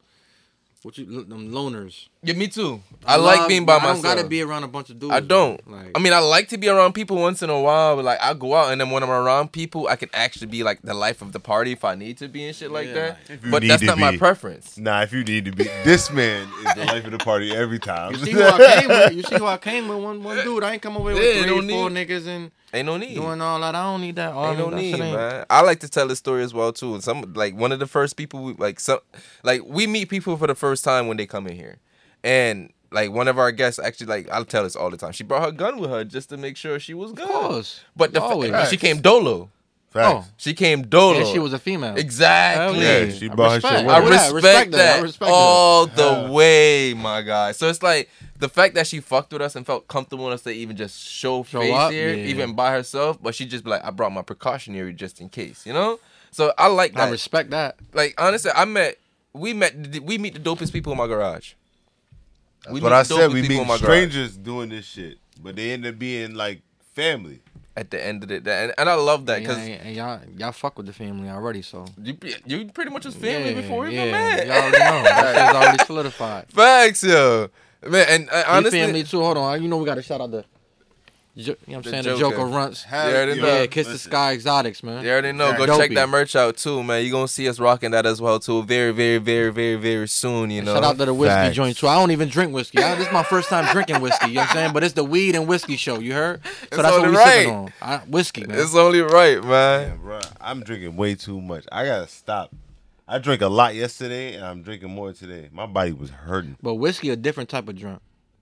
What you, them loners. Yeah, me too. I, like love- being by I myself. don't gotta be around a bunch of dudes. I don't. Like, I mean, I like to be around people once in a while, but like I go out and then when I'm around people, I can actually be like the life of the party if I need to be and shit like Yeah, that. If you But need that's to not my preference. Nah, if you need to be, this man is the life of the party every time. you see who I came with? You see who I came with? One, one [LAUGHS] dude. I ain't come over here Yeah, with three or four need. niggas and Ain't no need. doing all that. I don't need that. All Ain't no that need, shit ain't- man. I like to tell the story as well too. Some like one of the first people we like some like we meet people for the first time when they come in here, and like one of our guests actually like I'll tell this all the time. She brought her gun with her just to make sure she was good. Of course. But the Always. fa- oh. she came dolo. Facts. She came dolo. And she was a female. exactly. Yeah, she brought her shit I her. Yeah, respect, respect that. that, I respect all the Yeah. way, my guy. So it's like the fact that she fucked with us and felt comfortable enough to even just show, Show face up, here, yeah. even by herself, but she just be like, I brought my precautionary just in case, you know. So I like that. I respect that. like honestly, I met, we met, we meet the dopest people in my garage. we But I said we meet my garage. strangers doing this shit, but they end up being like family. at the end of the day, and, and I love that because and y'all y'all fuck with the family already, so you you pretty much was family yeah, before we yeah, even met. Y'all already know. That shit's already [LAUGHS] solidified. Facts, yo. Man, and uh, honestly, Honestly, family too. Hold on, you know we got to shout out the, you know what I'm The saying, Joker. the Joker runts. Hell Yeah, they yeah. know. Yeah, Kiss the Sky Exotics, man. You already know. Go Dopey. check that merch out too, man. You're gonna see us rocking that as well too. Very, very, very, very, very soon. You know. Shout out to the whiskey Facts. joint too. I don't even drink whiskey. I, this is my first time drinking whiskey. You know what I'm saying? But it's the weed and whiskey show. You heard? So It's that's what only we right. sipping on. I, whiskey, man. it's only right, man. Yeah, bro, I'm drinking way too much. I gotta stop. I drank a lot yesterday, and I'm drinking more today. My body was hurting. but whiskey a different type of drink.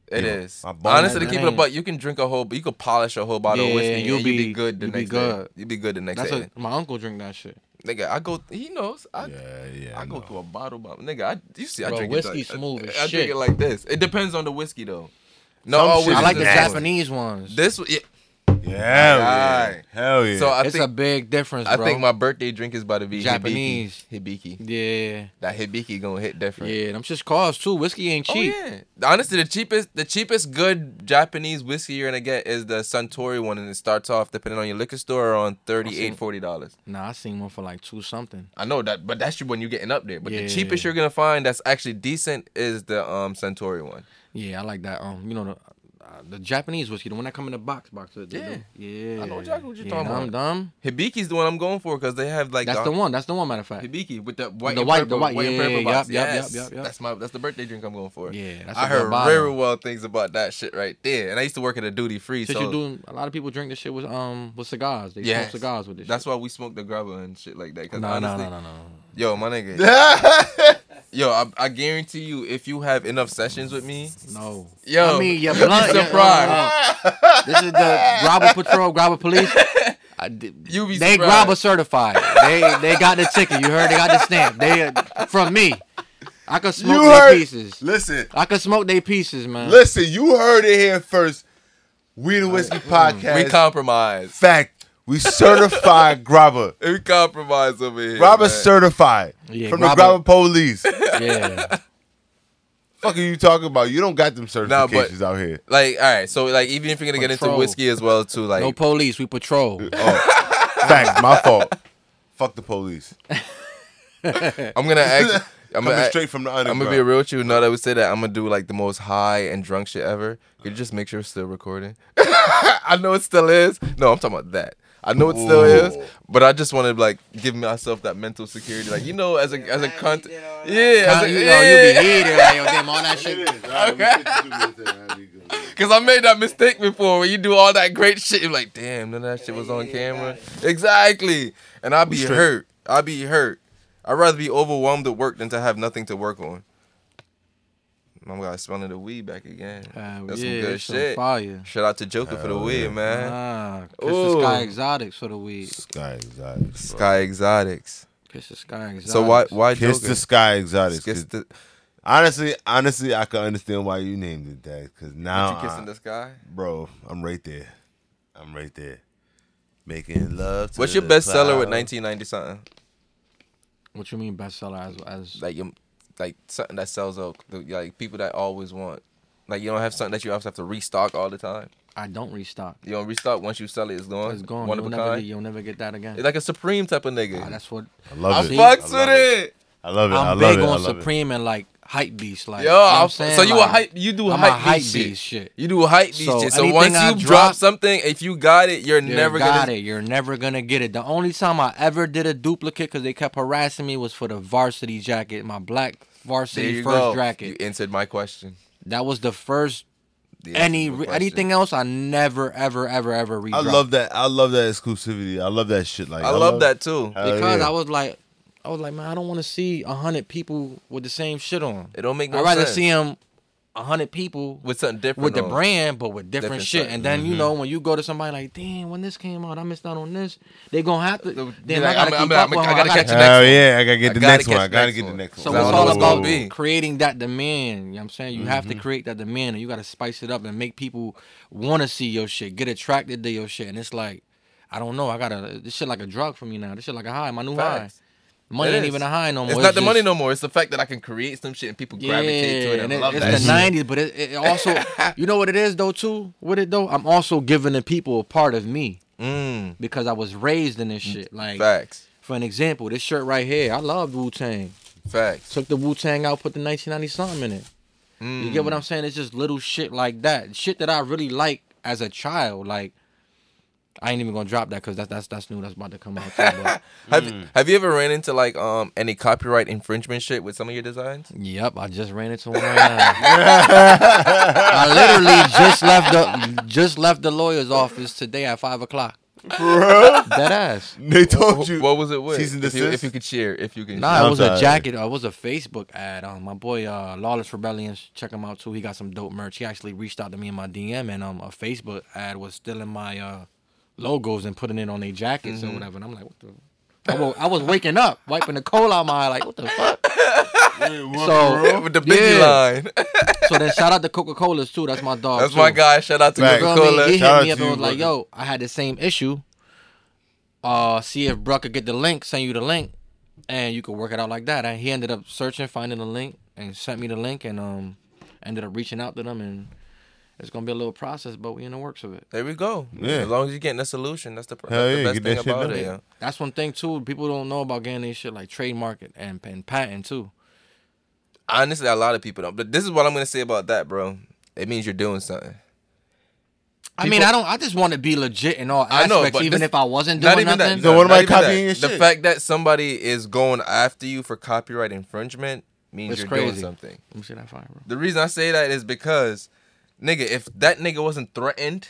It Yeah, is. my bones Honestly, to are keep it a drained. butt, you can drink a whole, you could polish a whole bottle of Yeah, whiskey. you'll and you'll be be- good the you'll be next good. day. You'll be good the next That's day. what my uncle drink that shit. Nigga, I go. He knows. I, Yeah, yeah. I go know. to a bottle, by nigga. I you see, I Bro, drink whiskey it. like- smooth I, as I drink it like this. It depends on the whiskey though. No, Some I like the. Japanese ones. This, yeah. Yeah, hell yeah. Aye. Hell yeah. So I it's think a big difference, I bro. think my birthday drink is about to be Japanese. Hibiki. Hibiki. yeah, That Hibiki gonna hit different. yeah. I'm just cost too. Whiskey ain't cheap. Oh cheap. yeah. Honestly, the cheapest, the cheapest good Japanese whiskey you're gonna get is the Suntory one, and it starts off depending on your liquor store on thirty eight, forty dollars. Nah, I seen one for like two something. I know that, but that's when you're getting up there. But the cheapest you're gonna find that's actually decent is the um Suntory one. Yeah, I like that. Um, you know the uh, the Japanese whiskey, the one that come in the box, box. the- the- Yeah. yeah. I know exactly what you're yeah, talking dumb, about. Dumb. Hibiki's the one I'm going for because they have like That's the one. That's the one. Matter of fact. Hibiki with the white, The white- purple, the white- and yeah, purple yep, box. yep, Yes. yep, yep, yep. That's my that's the birthday drink I'm going for. Yeah, that's I a good heard bottle. very well things about that shit right there, and I used to work at a duty free. Shit, so you doing? A lot of people drink this shit with um with cigars. They Yes. smoke cigars with this. That's shit. why we smoke the grabba and shit like that. Cause no, no, no, no, no. yo, my nigga, [LAUGHS] yo, I, I guarantee you, if you have enough sessions with me, No. Yo, I mean, your [LAUGHS] you'll be blood. your- surprised. uh, uh, this is the Grabba Patrol, Grabba Police. I You be they surprised. Grabba certified. They they got the ticket. You heard? They got the stamp. They uh, from me. I could smoke You their heard- pieces. listen, I could smoke their pieces, man. listen. You heard it here first. We the Whiskey Podcast. we compromise. Fact. We certified [LAUGHS] grabba. We compromise over here. Grabba man. certified Yeah, from grabba- the grabba police. Yeah. [LAUGHS] Fuck are you talking about? You don't got them Nah, but- certifications out here. Like, all right, so like, even if you're gonna get into whiskey as well, too, like, No police. We patrol. [LAUGHS] Oh, Fact, my fault. Fuck the police. I'm gonna ask. I'm Coming gonna, straight from the I'm gonna be real with you. Now that we say that, I'm gonna do like the most high and drunk shit ever. Could you just make sure it's still recording? I know it still is. No, I'm talking about that. I know it still is, but I just want to like give myself that mental security. Like you know, as a as a cunt, yeah, as a, you, know, yeah. you be heated. Like, yo, damn, all that shit. [LAUGHS] [LAUGHS] Cause I made that mistake before when you do all that great shit. You're like, damn, none of that shit was on camera. Exactly. And I'd be hurt. I'd be hurt. I'd rather be overwhelmed at work than to have nothing to work on. I'm gonna smelling the weed back again. Uh, That's yeah, some good it's some shit. Fire. Shout out to Joker for the weed, man. Ah, Kiss Ooh. the Sky Exotics for the weed. Sky Exotics. bro. Sky Exotics. Kiss the Sky Exotics. So why why Kiss Joker? the Sky Exotics. Kiss 'cause the, honestly, honestly, I can understand why you named it that. Cause now, you kissing I- the sky? bro, I'm right there. I'm right there. Making love. To What's your bestseller with 1990 something? What you mean bestseller as as Like your, like something that sells out. Like people that always want. Like you don't have something that you always have to restock all the time. I don't restock. You don't restock once you sell it, it's gone. It's gone. One You'll of a never, get, you'll never get that again. It's like a supreme type of nigga. Ah, that's what I love I it. fucks I love with it. I love it. I I'm love big it. I on love Supreme and like hype beast. Like Yo, you know I'm I'm saying? so you like, a hype? You do I'm hype, a hype beast beast shit. shit. You do hype beast So shit. So once you drop drop- something, if you got it, you're You never got gonna. it. You're never gonna get it. The only time I ever did a duplicate because they kept harassing me was for the varsity jacket, my black There varsity you first go. jacket. You answered my question. That was the first. You Any re- anything else, I never ever ever ever read. I love that. I love that exclusivity. I love that shit. Like I love that too. Because yeah. I was like, I was like, man, I don't want to see a hundred people with the same shit on. It don't make no I'd rather sense. see them a hundred people with something different. with the on. brand, but with different, Different shit. stuff. And then Mm-hmm. you know when you go to somebody like, damn, when this came out, I missed out on this. They gonna have to. Be Then like, I gotta I'm- keep I'm- up I'm- I gotta I catch gotta- the next Hell one. yeah, I gotta get I the gotta next one. I gotta get the next one. So it's That's all what it's gonna about be. creating that demand. You know what I'm saying? You have Mm-hmm. to create that demand and you gotta spice it up and make people wanna see your shit, get attracted to your shit. And it's like, I don't know, I gotta this shit like a drug for me now. This shit like a high, my new Facts. high. Money It ain't is. even a high no more. It's not the money no more. It's the fact that I can create some shit and people gravitate to it. and And I it- love it's that. the shit. '90s, but it, it also, [LAUGHS] you know what it is though too. With it though, I'm also giving the people a part of me Mm, because I was raised in this shit. Like, facts. for an example, this shirt right here, I love Wu Tang. Facts. Took the Wu Tang out, put the 1990 something in it. Mm. You get what I'm saying? It's just little shit like that, shit that I really like as a child. Like, I ain't even gonna drop that because that's that's that's new. That's about to come out. Too, but, [LAUGHS] Have Mm. Have you ever ran into like um any copyright infringement shit with some of your designs? Yep, I just ran into one right now. I literally just left the just left the lawyer's office today at five o'clock. Dead ass. They told Wh- you. What was it with? Cease and if, you, if you could share, if you can. Nah, share. it was a jacket. Uh, it was a Facebook ad. Um, my boy uh, Lawless Rebellion, check him out too. He got some dope merch. He actually reached out to me in my DM, and um, a Facebook ad was still in my uh logos and putting it on their jackets Mm-hmm. or whatever. And I'm like, what the. I was, I was waking up, wiping the coal out my eye, like what the fuck. So [LAUGHS] with the biggie Yeah. line. [LAUGHS] So then shout out to Coca Cola's too. That's my dog. That's too. my guy. Shout out to Coca feel me? Cola. He Shout hit me up to and you, was like, "Yo, I had the same issue. Uh, see if Bruck could get the link, send you the link, and you could work it out like that." And he ended up searching, finding the link, and sent me the link, and um, ended up reaching out to them, and it's gonna be a little process, but we in the works of it. There we go. Yeah. As long as you're getting a solution, that's the, that's Hell the yeah, best thing that about it. Yeah. That's one thing too. People don't know about getting this shit like trademark it and and patent too. Honestly, a lot of people don't. But this is what I'm gonna say about that, bro. It means you're doing something. I mean, I don't. I just want to be legit in all I aspects, know, but even this- if I wasn't Not doing even nothing. that. So no, what am I even that. copying your The shit? fact that somebody is going after you for copyright infringement means It's you're doing crazy. something. Let me see that fire, bro. The reason I say that is because, nigga, if that nigga wasn't threatened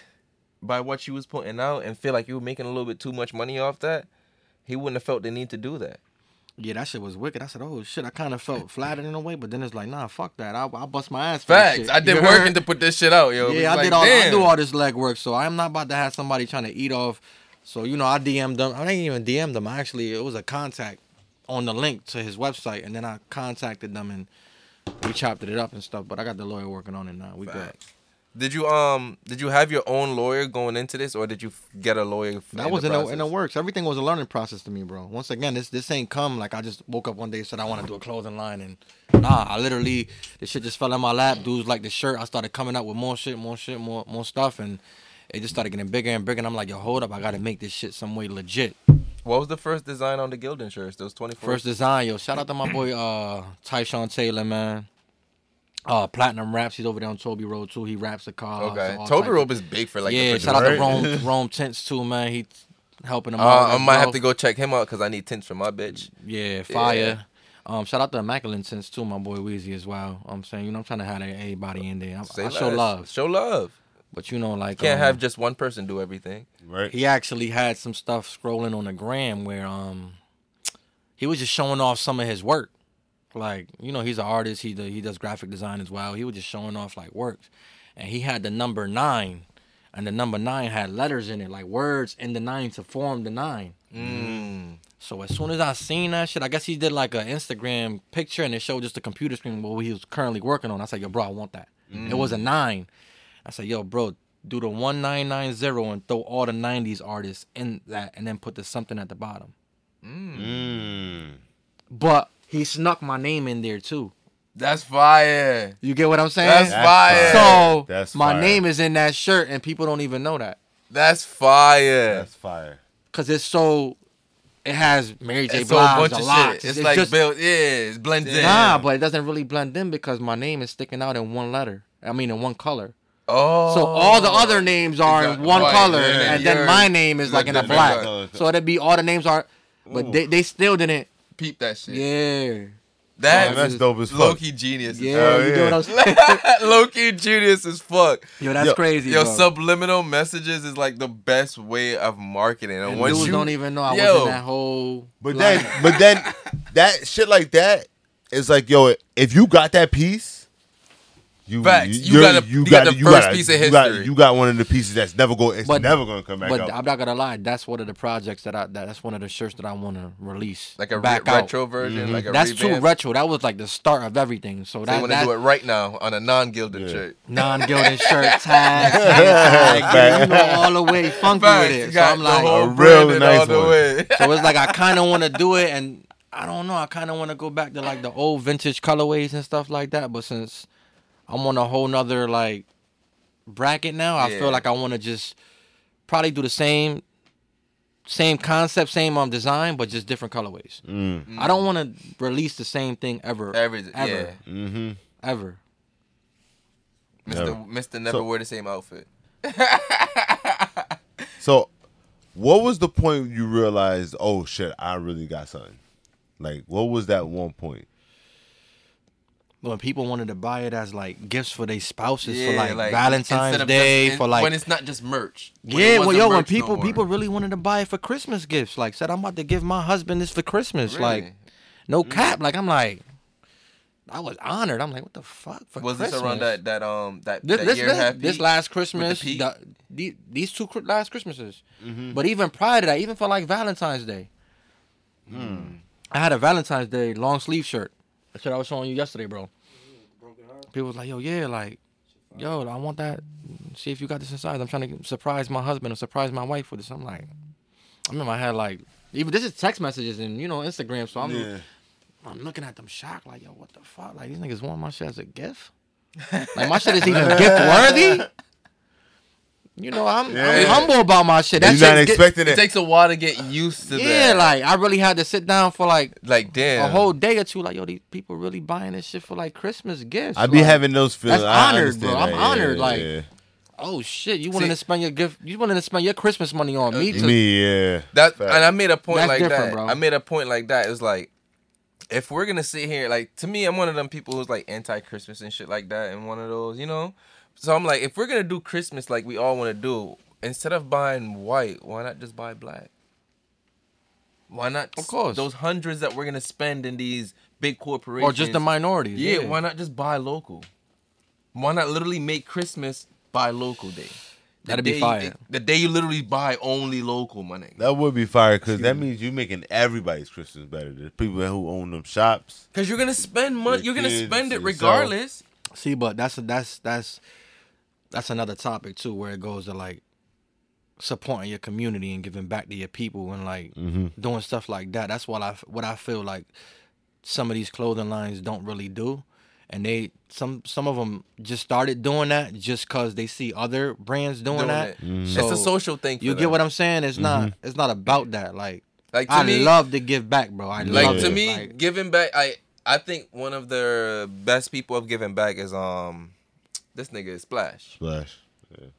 by what you was putting out and feel like you were making a little bit too much money off that, he wouldn't have felt the need to do that. Yeah, that shit was wicked. I said, "Oh shit!" I kind of felt [LAUGHS] flattered in a way, but then it's like, "Nah, fuck that. I I bust my ass." For Facts. shit. I did working to put this shit out, yo. Yeah, I like, did all. I damn. do all this leg work, so I'm not about to have somebody trying to eat off. So you know, I DM'd them. I didn't even DM them. I actually, it was a contact on the link to his website, and then I contacted them and we chopped it up and stuff. But I got the lawyer working on it now. We good. Facts. Did you um did you have your own lawyer going into this, or did you get a lawyer? That was in the, in the works. Everything was a learning process to me, bro. Once again, this this ain't come like I just woke up one day and said I want to do a clothing line and nah, I literally the shit just fell in my lap. Dudes like the shirt. I started coming up with more shit, more shit, more more stuff, and it just started getting bigger and bigger. And I'm like, yo, hold up, I gotta make this shit some way legit. What was the first design on the Gildan shirts? Those twenty four. First design, yo. Shout out to my boy uh Tyshawn Taylor, man. Uh, Platinum Raps. He's over there on Toby Road too. He raps the car. Okay, all Toby Road is big for like. yeah, the shout out to Right. Rome [LAUGHS] Rome Tints too, man. He helping him Uh, out. I as might have to go check him out because I need tints for my bitch. Yeah, fire. Um, shout out to Immaculate Sense too, my boy Weezy as well. I'm saying, you know, I'm trying to have everybody in there. I, Say I show less. love, Show love. but you know, like you Can't um, have just one person do everything. Right. he actually had some stuff scrolling on the gram where um he was just showing off some of his work. Like, you know, he's an artist, he do, he does graphic design as well. He was just showing off like works. And he had the number nine. And the number nine had letters in it, like words in the nine to form the nine. Mm. So as soon as I seen that shit, I guess he did like an Instagram picture and it showed just a computer screen what he was currently working on. I said, yo, bro, I want that. It was a nine. I said, yo, bro, do the one nine nine zero and throw all the '90s artists in that, and then put the something at the bottom. Mm. But he snuck my name in there too. That's fire. You get what I'm saying? That's fire. so That's my fire. name is in that shirt, and people don't even know that That's fire. That's fire. because it's so. It has Mary J. It's a Blige, bunch a of lot. shit. It's, like built. Yeah, it's blended in. Nah, but it doesn't really blend in because my name is sticking out in one letter. I mean, in one color. Oh. So all the other oh, names are in one Right, color, yeah, and then my name is like in a the black. color. So it'd be all the names are, but they, they still didn't. Peep that shit. Yeah, That Man, that's dope as fuck. low key genius. yeah. Hell you yeah. get what I'm saying? [LAUGHS] low key genius as fuck. Yo, that's Yo, crazy. Yo, bro. subliminal messages is like the best way of marketing. And, and once dudes you don't even know I was Yo. in that whole. But line. then, but then, that shit like that is like, yo, if you got that piece, You, Facts. You you're- got a- you got the first piece of you got- history. You got one of the pieces that's never going. It's But- never going to come back But out. I'm not gonna lie, that's one of the projects that I that's one of the shirts that I want to release. Like a re- back out. retro version, Mm-hmm. like a That's too retro. That was like the start of everything. So So that, you want to do it right now on a non-Gildan Yeah. shirt. [LAUGHS] non-Gildan shirt [LAUGHS] tag, tag, [LAUGHS] you know, all the way funky Facts. with it. So got I'm like, whole A real nice one. so it's like I kind of want to do it, and I don't know. I kind of want to go back to like the old vintage colorways and stuff like that. But since I'm on a whole nother like bracket now, I Yeah. feel like I want to just probably do the same, same concept, same um design, but just different colorways. Mm. I don't want to release the same thing ever, Every, ever, yeah. Mm-hmm. ever. Mr. Yeah. Mr. Never So- wear the same outfit. [LAUGHS] So, what was the point you realized? Oh shit! I really got something. Like, what was that one point? When people wanted to buy it as like gifts for their spouses for Yeah, like, Valentine's Day just- for like when it's not just merch. When Yeah, well, yo, when merch no people people really wanted to buy it for Christmas gifts, like said I'm about to give my husband this for Christmas, like Really? Mm. no cap, like I'm like, I was honored. I'm like, what the fuck for was Christmas? this around that that um that, This, that this, year this, this last Christmas, the- the- these two last Christmases, Mm-hmm. but even prior to that, even for like Valentine's Day, Hmm. I had a Valentine's Day long sleeve shirt. That's what I was showing you yesterday, bro. People was like, yo, yeah, like, yo, I want that. See if you got this inside. I'm trying to surprise my husband or surprise my wife with this. I'm like, I remember I had like, even this is text messages and you know Instagram, so I'm yeah. I'm looking at them shocked, like, yo, what the fuck? Like these niggas want my shit as a gift. Like my shit is even [LAUGHS] gift worthy. You know, I'm, I'm humble about my shit. That You're not shit's get- expecting It it. takes a while to get used to that. yeah, that. like I really had to sit down for like like damn. a whole day or two. Like, yo, these people really buying this shit for like Christmas gifts. I'd be Like, having those feelings. that's I honored, understand bro. I'm that. honored, Yeah, like, yeah. Oh shit, you wanting See- to spend your gift? You wanting to spend your Christmas money on me? To, me, yeah. That Fact. and I made a point That's like that. bro. I made a point like that. It's like if we're gonna sit here, like to me, I'm one of them people who's like anti Christmas and shit like that, and one of those, you know. So I'm like, if we're gonna do Christmas like we all want to do, instead of buying white, why not just buy black? Why not? Of course. those hundreds that we're gonna spend in these big corporations, or just the minorities? yeah, why not just buy local? Why not literally make Christmas buy local day? The That'd be day- fire. The day you literally buy only local money. That would be fire because that means you're making everybody's Christmas better. The people who own them shops. Cause you're gonna spend money. You're gonna spend it yourself. regardless. See, but that's that's that's that's another topic too, where it goes to like supporting your community and giving back to your people and like mm-hmm. doing stuff like that. That's what I what I feel like some of these clothing lines don't really do, and they some some of them just started doing that just cause they see other brands doing, Doing that. it. Mm-hmm. So it's a social thing. For you them. get what I'm saying? It's not mm-hmm. it's not about that. Like like to I me. love to give back, bro. I like love to it. me, Like, giving back. I I think one of the best people of giving back is um this nigga is Splash. Splash.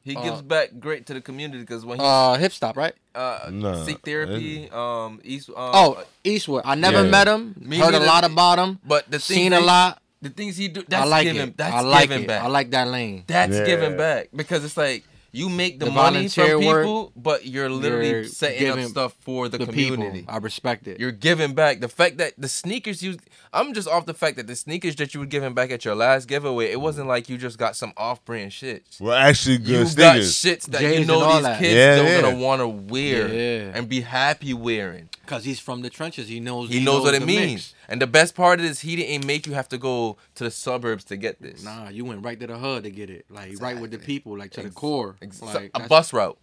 He Uh, gives back great to the community because when he uh, hip stop, right? uh, Nah, seek therapy, um, East. Um, Oh, Eastwood. I never Yeah. met him. Me heard a neither. lot about him. but the thing Seen a they- lot. The things he do, that's I like giving. it. That's I like giving it. back. I like that lane. That's Yeah. giving back because it's like you make the, The money from volunteer work, people, but you're literally you're setting up stuff for the, The community. people. I respect it. You're giving back. The fact that the sneakers you, I'm just off the fact that the sneakers that you were giving back at your last giveaway, it wasn't like you just got some off-brand shit. We're actually You good got sneakers. shits that J's you know these that. kids Yeah, are yeah. gonna want to wear Yeah. and be happy wearing. Cause he's from the trenches. He knows. He, knows, what it means. mix. And the best part is he didn't make you have to go to the suburbs to get this. Nah, you went right to the hood to get it. Like right with the people, like to the core. Ex- Like, a bus route.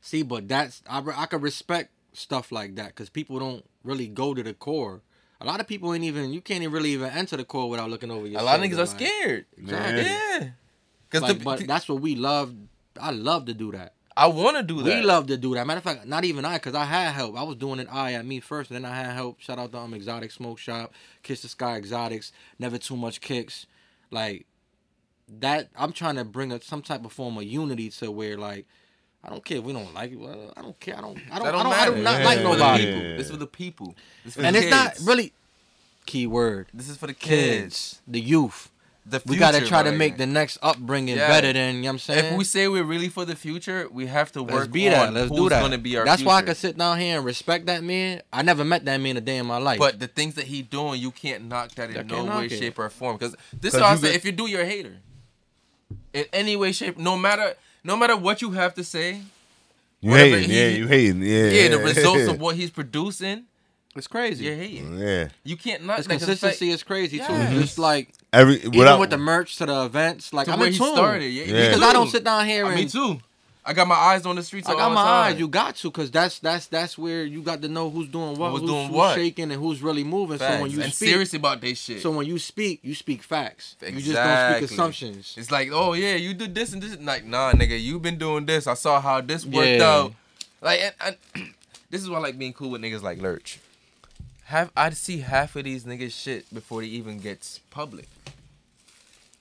See, but that's I I could respect stuff like that because people don't really go to the core. A lot of people ain't even. You can't even really even enter the core without looking over your. A lot of niggas are scared. Exactly. Yeah. Cause Like, the, but that's what we love. I love to do that. I want to do that. We love to do that. Matter of fact, not even I, because I had help. I was doing it I at me first, and then I had help. Shout out to um Exotic Smoke Shop, Kiss the Sky Exotics, Never Too Much Kicks. Like that, I'm trying to bring a, some type of form of unity to where like I don't care if we don't like it. Well, I don't care. I don't. I don't. That I don't, I do not Yeah. like This is for the nobody. people. Yeah. This is for the people. This for And the it's not really key word This is for the kids, kids. the youth. The future. we gotta try to make the next upbringing Yeah. better than you know what I'm saying. If we say we're really for the future, we have to Let's work be on that. Let's who's do that. gonna be our That's why I future. can sit down here and respect that man. I never met that man a day in my life. But the things that he doing, you can't knock that in I no way, it. shape, or form. Because this 'Cause is what you get- if you do, you're a hater. In any way, shape, no matter, no matter what you have to say, You hating, he- yeah, you hating, yeah. yeah, the results of [LAUGHS] what he's producing, it's crazy. you're. Yeah, You can't not. His that 'cause fact- consistency is crazy Yes. too. Just mm-hmm. like every even with the merch to the events, like to I'm where in he tune. started. Yeah, Yeah. Because too. I don't sit down here I and me too. I got my eyes on the streets. I got the my time. eyes. You got to, cause that's that's that's where you got to know who's doing what, Who's who's, doing who's what. shaking, and who's really moving. So when you and speak, serious about this shit. so when you speak, you speak facts. You just don't speak assumptions. It's like, oh yeah, you did this and this. Like, nah, nigga, you been doing this. I saw how this worked Yeah. out. Like, and, and [CLEARS THROAT] this is why I like being cool with niggas like Lurch. Have I see half of these niggas shit before they even gets public.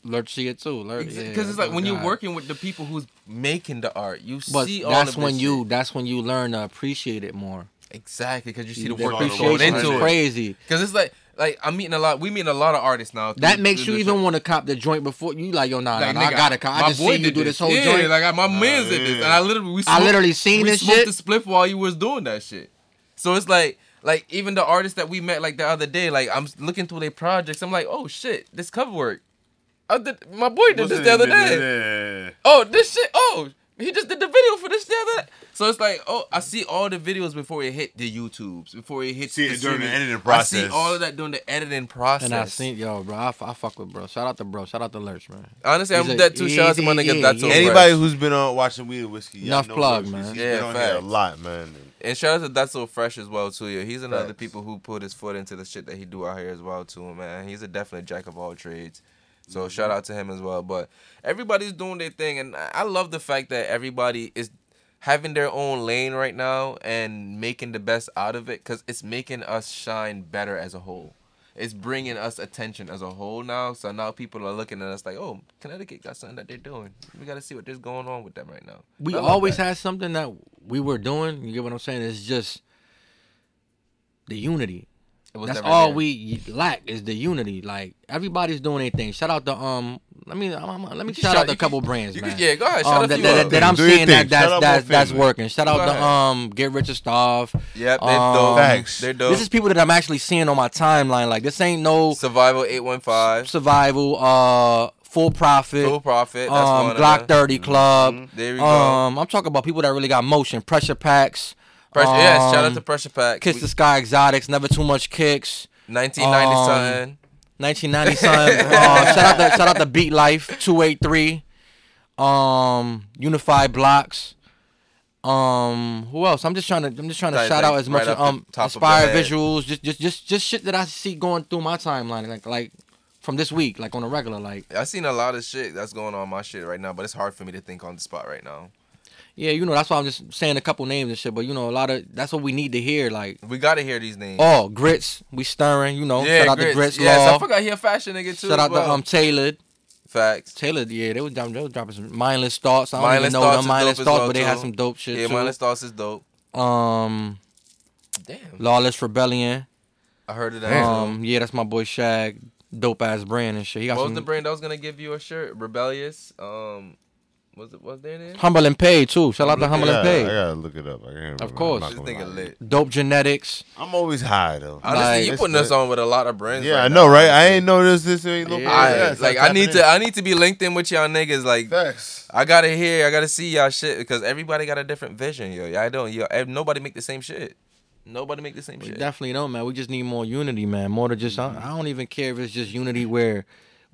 Lurch see it too. Lurch, Because yeah, it's like oh when you're working with the people who's making the art, you But see all that's when you shit. that's when you learn to appreciate it more. exactly because you see the The work that's going into it. crazy. Because it's like, like I'm meeting a lot. We meet a lot of artists now. That makes you even want to cop the joint before you like yo nah, Like, nah, nah, I gotta cop. my I just seen you do this whole yeah, joint. Like I- my man's did this, and I literally we I literally seen we this smoked shit. the spliff while you was doing that shit. So it's like, like even the artists that we met like the other day, like I'm looking through their projects, I'm like, oh shit, this cover work. I did, my boy did this the other day. Yeah. Oh, this shit. Oh, he just did the video for this the other. So it's like, oh, I see all the videos before it hit the YouTubes, before it hits See the it during the streaming. editing I see all of that during the editing process. And I seen yo, bro. I, f- I fuck with bro. Shout out to bro. Shout out to Lurch, man. Honestly, I'm He's a- that too. Shout out to my nigga. That's so yeah. Anybody fresh. who's been on watching Weed and Whiskey, y'all Enough know plug, Lurch. man. He's Yeah, been on here a lot, man. And shout out to That's So Fresh as well too. Yeah, he's another Facts. people who put his foot into the shit that he do out here as well too, man. He's a definite jack of all trades. So Mm-hmm. shout out to him as well. But everybody's doing their thing, and I I love the fact that everybody is having their own lane right now and making the best out of it because it's making us shine better as a whole. It's bringing us attention as a whole now. So now people are looking at us like, oh, Connecticut got something that they're doing. We got to see what there's going on with them right now. We always that. had something that we were doing. You get what I'm saying? It's just the unity. It was That's never all there. we lack is the unity. Like everybody's doing their thing. Shout out to um. Let me I'm- I'm- let me shout, shout- out to a couple can- brands, man. can- yeah, go ahead, shout Um, a that, few that, out. that I'm seeing thing. that that's Shout that's that's family. working. Shout out Go to ahead. um Get Rich or Starve. Yep, they're Um, dope. Facts. They're dope. This is people that I'm actually seeing on my timeline. Like this ain't no Survival 815. survival. Uh, full profit. Full profit. That's um, one Glock them. 30 Club. There we go. Um, I'm talking about people that really got motion. Pressure packs. Pressure, yes, shout out um, to Pressure Pack. Kiss We- the Sky Exotics. Never too much kicks. 1990 um, something. 1990 [LAUGHS] something. uh, shout out to shout out to Beat Life 283. Um, Unified Blocks. Um, who else? I'm just trying to I'm just trying to Like- shout like out as much the um inspired visuals, just just just just shit that I see going through my timeline, like like from this week, like on a regular, like I seen a lot of shit that's going on my shit right now, but it's hard for me to think on the spot right now. Yeah, you know that's why I'm just saying a couple names and shit, but you know a lot of that's what we need to hear, like We gotta hear these names. oh grits, we stirring, you know, yeah, shout out grits. to grits, Yes, Law, I forgot he a fashion nigga too. shout out well. to um Tailored. Facts. Taylor, yeah, they was, dropping, they was dropping some mindless thoughts. I don't Mindless even know them mindless thoughts, well, but they had some dope shit Yeah, too. Mindless Thoughts is dope. Um, Damn. Lawless Rebellion. I heard of that. Um, yeah, that's my boy Shag. Dope ass brand and shit. He got what was the brand I was gonna give you a shirt? Rebellious. Um, was it what's their name? Humble and Paid too. Shout out to Humble I and gotta, I gotta look it up. I can't remember. Of course. I'm This not gonna nigga lie. lit. Dope Genetics. I'm always high though. Honestly, Like, you it's putting us lit. on with a lot of brands. Yeah, right I now, know, right? I ain't know this. This ain't local. Yeah. I Yeah, it's like I need to I need to be linked in with y'all niggas. Like in. Facts. I gotta hear, I gotta see y'all shit because everybody got a different vision, yo. I don't, yo. ev- Nobody make the same shit. Nobody make the same We shit. definitely don't, man. We just need more unity, man. More to just. I, I don't even care if it's just unity where.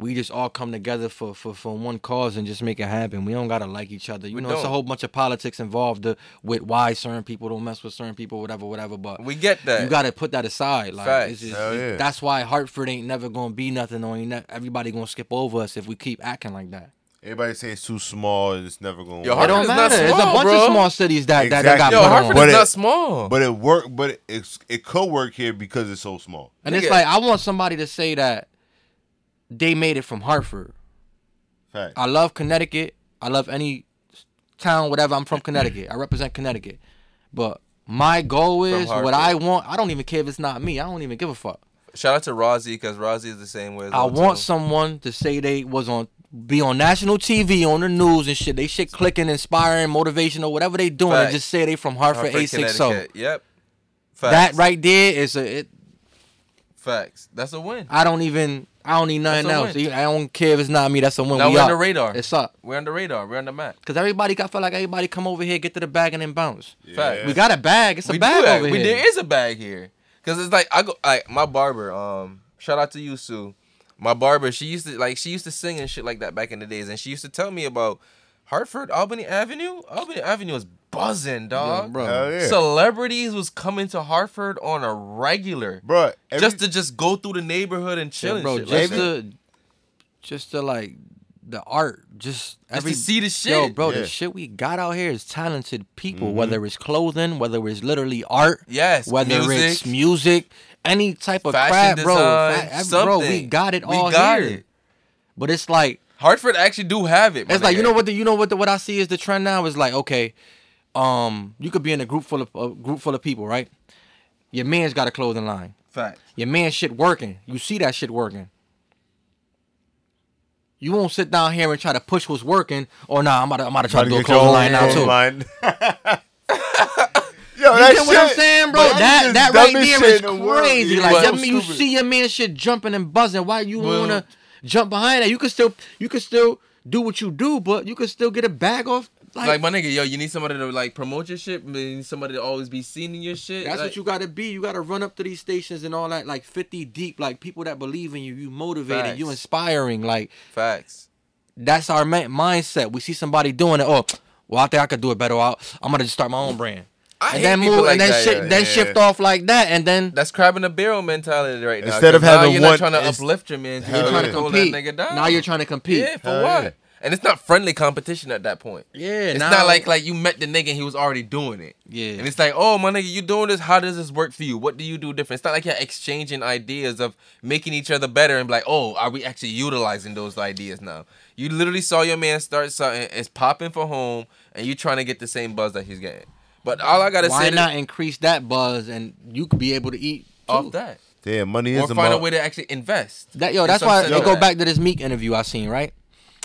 We just all come together for, for, for one cause and just make it happen. We don't gotta like each other. You We know, it's a whole bunch of politics involved uh, with why certain people don't mess with certain people, whatever, whatever. But We get that. you gotta put that aside. Like Facts. it's just, Hell yeah. that's why Hartford ain't never gonna be nothing or ain't ne- everybody gonna skip over us if we keep acting like that. Everybody say it's too small and it's never gonna Yo, work. It don't Hartford is not matter. There's a bunch bro. of small cities that that, that got Exactly. yo, put Hartford on. But is it- not small. But it work. But it, it's, it could work here because it's so small. and it's like I want somebody to say that they made it from Hartford. Fact. I love Connecticut. I love any town, whatever. I'm from [CLEARS THROAT] Connecticut. I represent Connecticut. But my goal is what I want. I don't even care if it's not me. I don't even give a fuck. Shout out to Rozzy because Rozzy is the same way. As I want too. someone to say they was on be on national TV on the news and shit. They shit clicking, inspiring, motivational, whatever they doing, and just say they from Hartford, Hartford, A six so. Connecticut. Yep. That right there is a. It, Facts. That's a win. I don't even. I don't need nothing else. win. I don't care if it's not me. That's a win. Now we we're on the radar. It's up. We're on the radar. We're on the map. Cause everybody, I feel like everybody come over here, get to the bag, and then bounce. Fact. We got a bag. It's a we bag do that. over we, here. There is a bag here. Cause it's like I go like my barber. Um, shout out to you, Sue. My barber. She used to like she used to sing and shit like that back in the days, and she used to tell me about Hartford, Albany Avenue. Albany Avenue was buzzing, Yo, dog. bro. Hell yeah. Celebrities was coming to Hartford on a regular, bro. Every, just to just go through the neighborhood and chill, Yeah, and bro. shit Just like to, just to like the art, just Just every to see the shit. Yo, bro, Yeah. the shit we got out here is talented people. Mm-hmm. Whether it's clothing, whether it's literally art, Yes, whether music. it's music, any type of Fashion crap, bro. design, Fa- bro, we got it We all got here. it. But it's like Hartford actually do have it. it's like you know what the you know what the what I see is the trend now is like okay, um, you could be in a group full of a group full of people, right? Your man's got a clothing line. Fact. Your man shit working. You see that shit working. You won't sit down here and try to push what's working. Or nah, I'm about to, I'm about to try to do a clothing line now too. line. [LAUGHS] Yo, You that get what I'm saying, bro? that That right there shit is the crazy. Like so you stupid. see your man shit jumping and buzzing. Why you Well- wanna jump behind that? You could still you could still do what you do, but you could still get a bag off. Like, Like, my nigga, yo, you need somebody to like promote your shit. You need somebody to always be seen in your shit. that's like, what you gotta be. You gotta run up to these stations and all that, like 50 deep, like people that believe in you, you motivated, you inspiring. Like Facts. that's our ma- mindset. We see somebody doing it. Oh, well, I think I could do it better. I'll, I'm gonna just start my own brand. I and hate then people move, like and then that, shit, yeah. then Yeah. shift off like that, and then That's crab in the barrel mentality right now. Instead of 'cause now having you're one- not trying to uplift your man. You're you're trying trying to to compete. that nigga down. Now you're trying to compete. Yeah, for Hell what? Yeah. And it's not friendly competition at that point. Yeah, It's now, not like like you met the nigga and he was already doing it. yeah. And it's like, oh my nigga, you doing this? How does this work for you? What do you do different? It's not like you're exchanging ideas of making each other better and be like, oh, are we actually utilizing those ideas now? You literally saw your man start something, it's popping for home, and you trying to get the same buzz that he's getting. But all I gotta say Why say not increase that buzz and you could be able to eat too. off that, Damn, money or is a find a way to actually invest. That yo, that's why something they go back to this Meek interview I seen, right?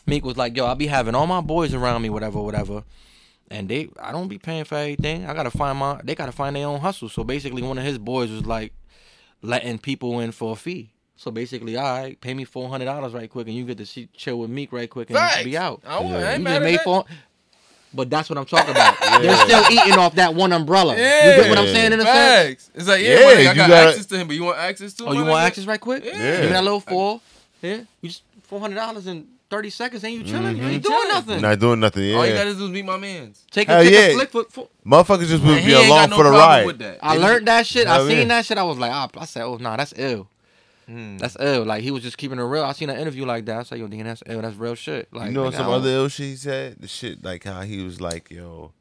Meek was like, yo, I'll be having all my boys around me, whatever, whatever. And they, I don't be paying for everything. I gotta find my, they gotta find their own hustle. So basically, one of his boys was like letting people in for a fee. So basically, I right, pay me four hundred dollars right quick, and you get to see, chill with Meek right quick, and Facts. be out. I would, yeah. You just made four. But that's what I'm talking about. [LAUGHS] yeah. They're still eating off that one umbrella. Yeah. You get what I'm saying in a Facts. sense? It's like, yeah, yeah like, I got, got access to him, but you want access to Oh, you want access right quick? Yeah. Give me that little four. Yeah. You just $400 and 30 seconds, ain't you chilling? You ain't mm-hmm. doing nothing. Not doing nothing. Yeah. All you gotta do is be my man's. Take a, take yeah. a flick for, for Motherfuckers just would be along no for the ride. I learned that shit. I seen yeah. that shit. I was like, ah, I said, oh nah, that's ill. Mm. That's ill. Like he was just keeping it real. I seen an interview like that. I said, yo, that's ill. That's real shit. Like you know some other ill shit he said? The shit like how he was like, yo,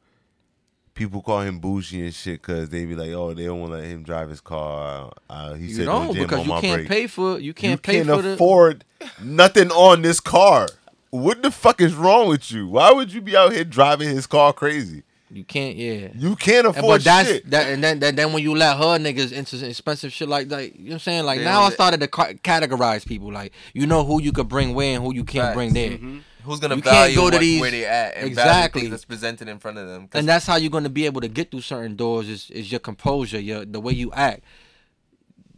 people call him bougie and shit because they be like, oh, they don't want to let him drive his car. Uh, he You said, don't because you can't brake. pay for you can't you pay can't for the afford nothing on this car. What the fuck is wrong with you? Why would you be out here driving his car crazy? You can't yeah. You can't And- afford But that's shit. that, and then, then then when you let her niggas into expensive shit like that, you know what I'm saying? Like They now I don't- started to ca- categorize people. Like you know who you could bring where and who you can't Facts. bring there. Mm-hmm. Who's gonna You can't value go to what, these- where they at and Exactly. value things that's presented in front of them? 'Cause and that's how you're going to be able to get through certain doors is, is your composure your the way you act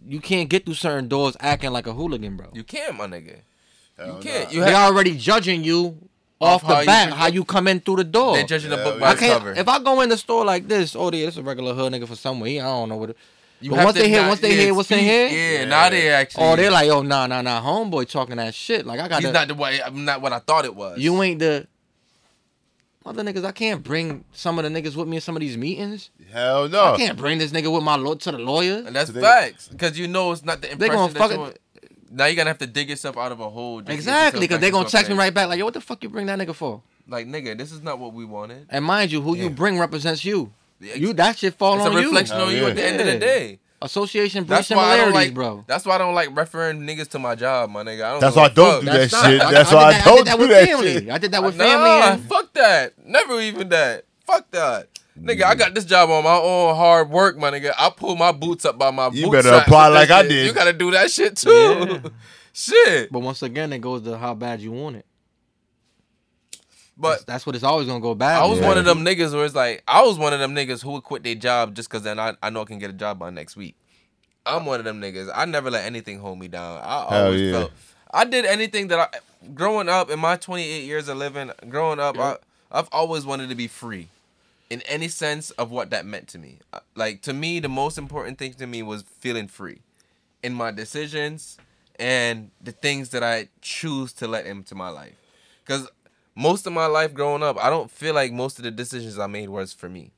you can't get through certain doors acting like a hooligan bro you can't, my nigga. You can't. nah. You they have, already judging you Off off, the you bat how you come in through the door they're judging a Hell book by I its cover. if I go in the store like this oh yeah this is a regular hood nigga for somewhere he, I don't know what it, You But once they hear- not- once they yeah, hear what's in here- yeah, Yeah. now they actually. oh they're like oh nah nah nah homeboy talking that shit like I got he's not the way. I'm not what I thought it was. you ain't the other niggas I can't bring some of the niggas with me in some of these meetings Hell no. I can't bring this nigga with my law to the lawyer and that's So they- facts because you know it's not the impression They impression gonna that fuck you it- want. Now you're gonna have to dig yourself out of a hole. just to get Exactly, because back they gonna into a text me right back like, yo, what the fuck you bring that nigga for? Like nigga, this is not what we wanted. And mind you, who Yeah. you bring represents you. You that shit fall It's a on you. reflection on Hell you yeah. at the end of the day. Association breeds That's why I don't similarities, like, bro. That's why I don't like referring niggas to my job, my nigga. I don't That's why a I don't fuck. do that not- shit. I- That's I why did I that- don't did that do with that family. I did that with nah, family. And, fuck that. Never even that. Fuck that. Nigga, I got this job on my own hard work, my nigga. I pull my boots up by my You bootstraps better apply with this like I shit. did. You gotta do that shit too. Yeah. [LAUGHS] shit. But once again, it goes to how bad you want it. But That's, that's what it's always gonna go bad. I was Yeah. one of them niggas where it's like I was one of them niggas who would quit their job just because then I, I know I can get a job by next week. I'm one of them niggas. I never let anything hold me down. I Hell always yeah. felt I did anything that I growing up in my 28 years of living. Growing up, I, I've always wanted to be free, in any sense of what that meant to me. Uh, Like to me, the most important thing to me was feeling free, in my decisions and the things that I choose to let into my life. Because most of my life growing up, I don't feel like most of the decisions I made was for me.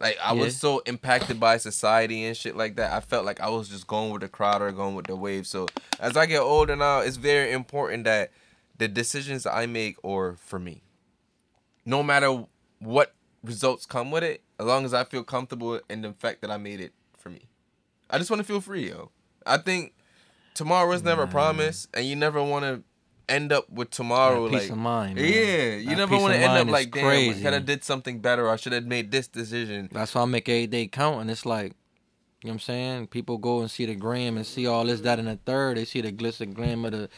Like I was so impacted by society and shit like that. I felt like I was just going with the crowd or going with the wave. So as I get older now, it's very important that the decisions I make are for me. No matter what results come with it, as long as I feel comfortable in the fact that I made it for me. I just want to feel free, yo. I think tomorrow is never promised, and you never want to end up with tomorrow peace like of mind. Yeah, you That never want to end up like, damn, I could have did something better. I should have made this decision. That's why I make every day count, and it's like, you know what I'm saying? People go and see the gram and see all this, that, and the third. They see the glitz and glam of the.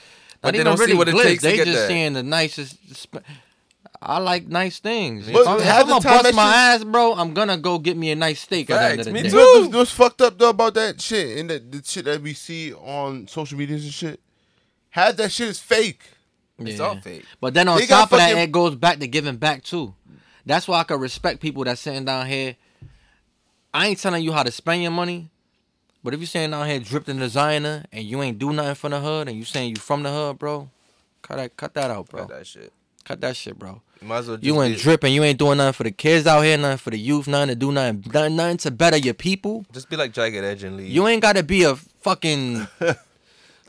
But they don't see really what it glitz, takes to They just there. seeing the nicest. Sp- I like nice things. But if I'm, if I'm gonna bust my shit- ass, bro, I'm gonna go get me a nice steak at the end Facts, of the me day. too. What's, what's fucked up though about that shit and the, the shit that we see on social medias and shit? Half that shit is fake. It's all fake. But then on They top of that, it goes back to giving back too. That's why I can respect people that's sitting down here. I ain't telling you how to spend your money, but if you sitting down here dripping designer and you ain't do nothing for the hood and you saying you from the hood, bro, cut that cut that out, bro. Cut that shit. Cut that shit, bro. You might as well You ain't dripping. You ain't doing nothing for the kids out here, nothing for the youth, nothing to do nothing, nothing, nothing to better your people. just be like Jagged Edge and leave. You ain't got to be a fucking [LAUGHS] uh,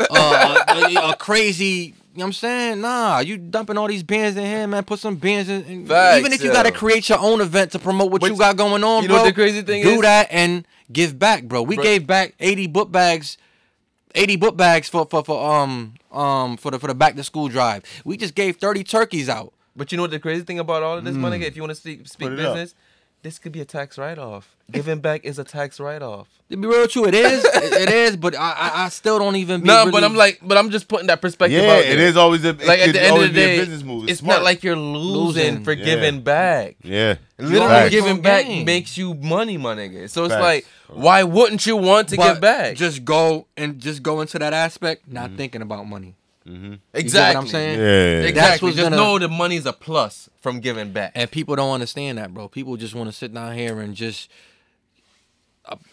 a, a crazy. You know what I'm saying? Nah, you dumping all these bands in here, man. Put some bands in. in- Facts, even if you yo. got to create your own event to promote what Which- you got going on, you bro. know what the crazy thing do is? that and give back, bro. We Bro- gave back 80 book bags. 80 book bags for, for for um um for the for the back to school drive. We just gave 30 turkeys out. But you know what the crazy thing about all of this, my nigga? If you want to speak, speak Mm. Put it up. Business, this could be a tax write off. Giving back is a tax write off. To be real true, it is. it, it is, but I, I I still don't even be No, really- but I'm like, but I'm just putting that perspective Yeah, out it there. is always a Like at the end of the day, business move. it's smart. not like you're losing, Losing. for Yeah. giving back. yeah, Literally Facts. giving back Game. makes you money, my nigga. So it's Facts. like, why wouldn't you want to But give back? Just go and just go into that aspect, not mm-hmm. thinking about money. Exactly. You get what I'm saying? yeah. That's Exactly. what's Just gonna- know the money's a plus from giving back. And people don't understand that, bro. People just want to sit down here and just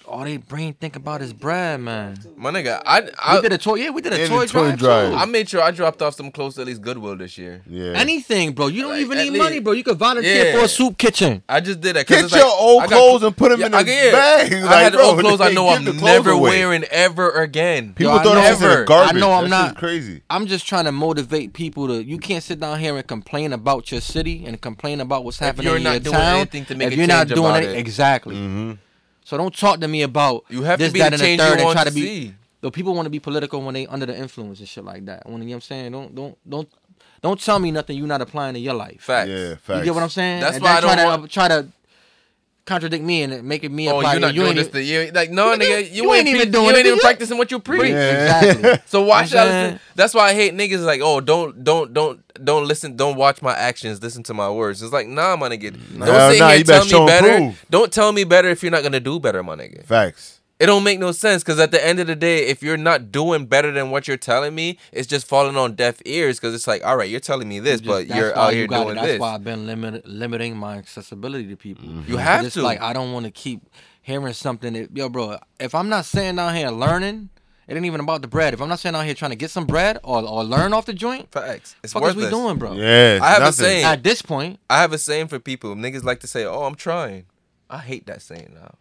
all they brain think about is bread, man. My nigga, I I, we did a toy, yeah, we did a toy, toy drive. drive. too. I made sure I dropped off some clothes to at least Goodwill this year. yeah. Anything, bro. You don't Like, even need least- money, bro. You could volunteer Yeah. for a soup kitchen. I just did that. 'cause Get it's your like, old I got clothes and put them Yeah, in a I get- bag. I [LAUGHS] had bro, old clothes I [LAUGHS] know I'm never away. wearing ever again. People Yo, I thought know- it was in garbage. I know I'm not- crazy. I'm just trying to motivate people to. You can't sit down here and complain about your city and complain about what's happening you're in not your doing town. anything to make if a you're not change doing about it, it. exactly. Mm-hmm. So don't talk to me about You have this, to be that, the and the third, and try to to be. see. Though people want to be political when they under the influence and shit like that. When you know what I'm saying, don't don't don't don't tell me nothing you're not applying to your life. Facts. Yeah, facts. You get what I'm saying? That's and why I don't to want- try to contradict me and make it me Oh, apply. you're not you doing this. even- To, you like no, nigga. You, you ain't, ain't even pre- doing You it, ain't even practicing what you preach. Yeah. Exactly. So why I'm should I listen? That's why I hate niggas. Like, oh, don't, don't, don't, don't listen. Don't watch my actions. Listen to my words. It's like, nah, my nigga. Don't Hell sit nah, here you and better tell show me and better. prove. Don't tell me better if you're not gonna do better, my nigga. Facts. It don't make no sense because at the end of the day, if you're not doing better than what you're telling me, it's just falling on deaf ears. Because it's like, all right, you're telling me this, Just- but you're why out you here gotta- doing that's this. why I've been limit, limiting my accessibility to people. Mm-hmm. You have it's to. Like I don't want to keep hearing something that yo, bro. If I'm not sitting down here learning, it ain't even about the bread. If I'm not sitting out here trying to get some bread or, or learn off the joint, Facts. It's fuck is worthless. we doing, bro? Yeah. I have a nothing. saying. At this point, I have a saying for people. Niggas like to say, "Oh, I'm trying." I hate that saying now.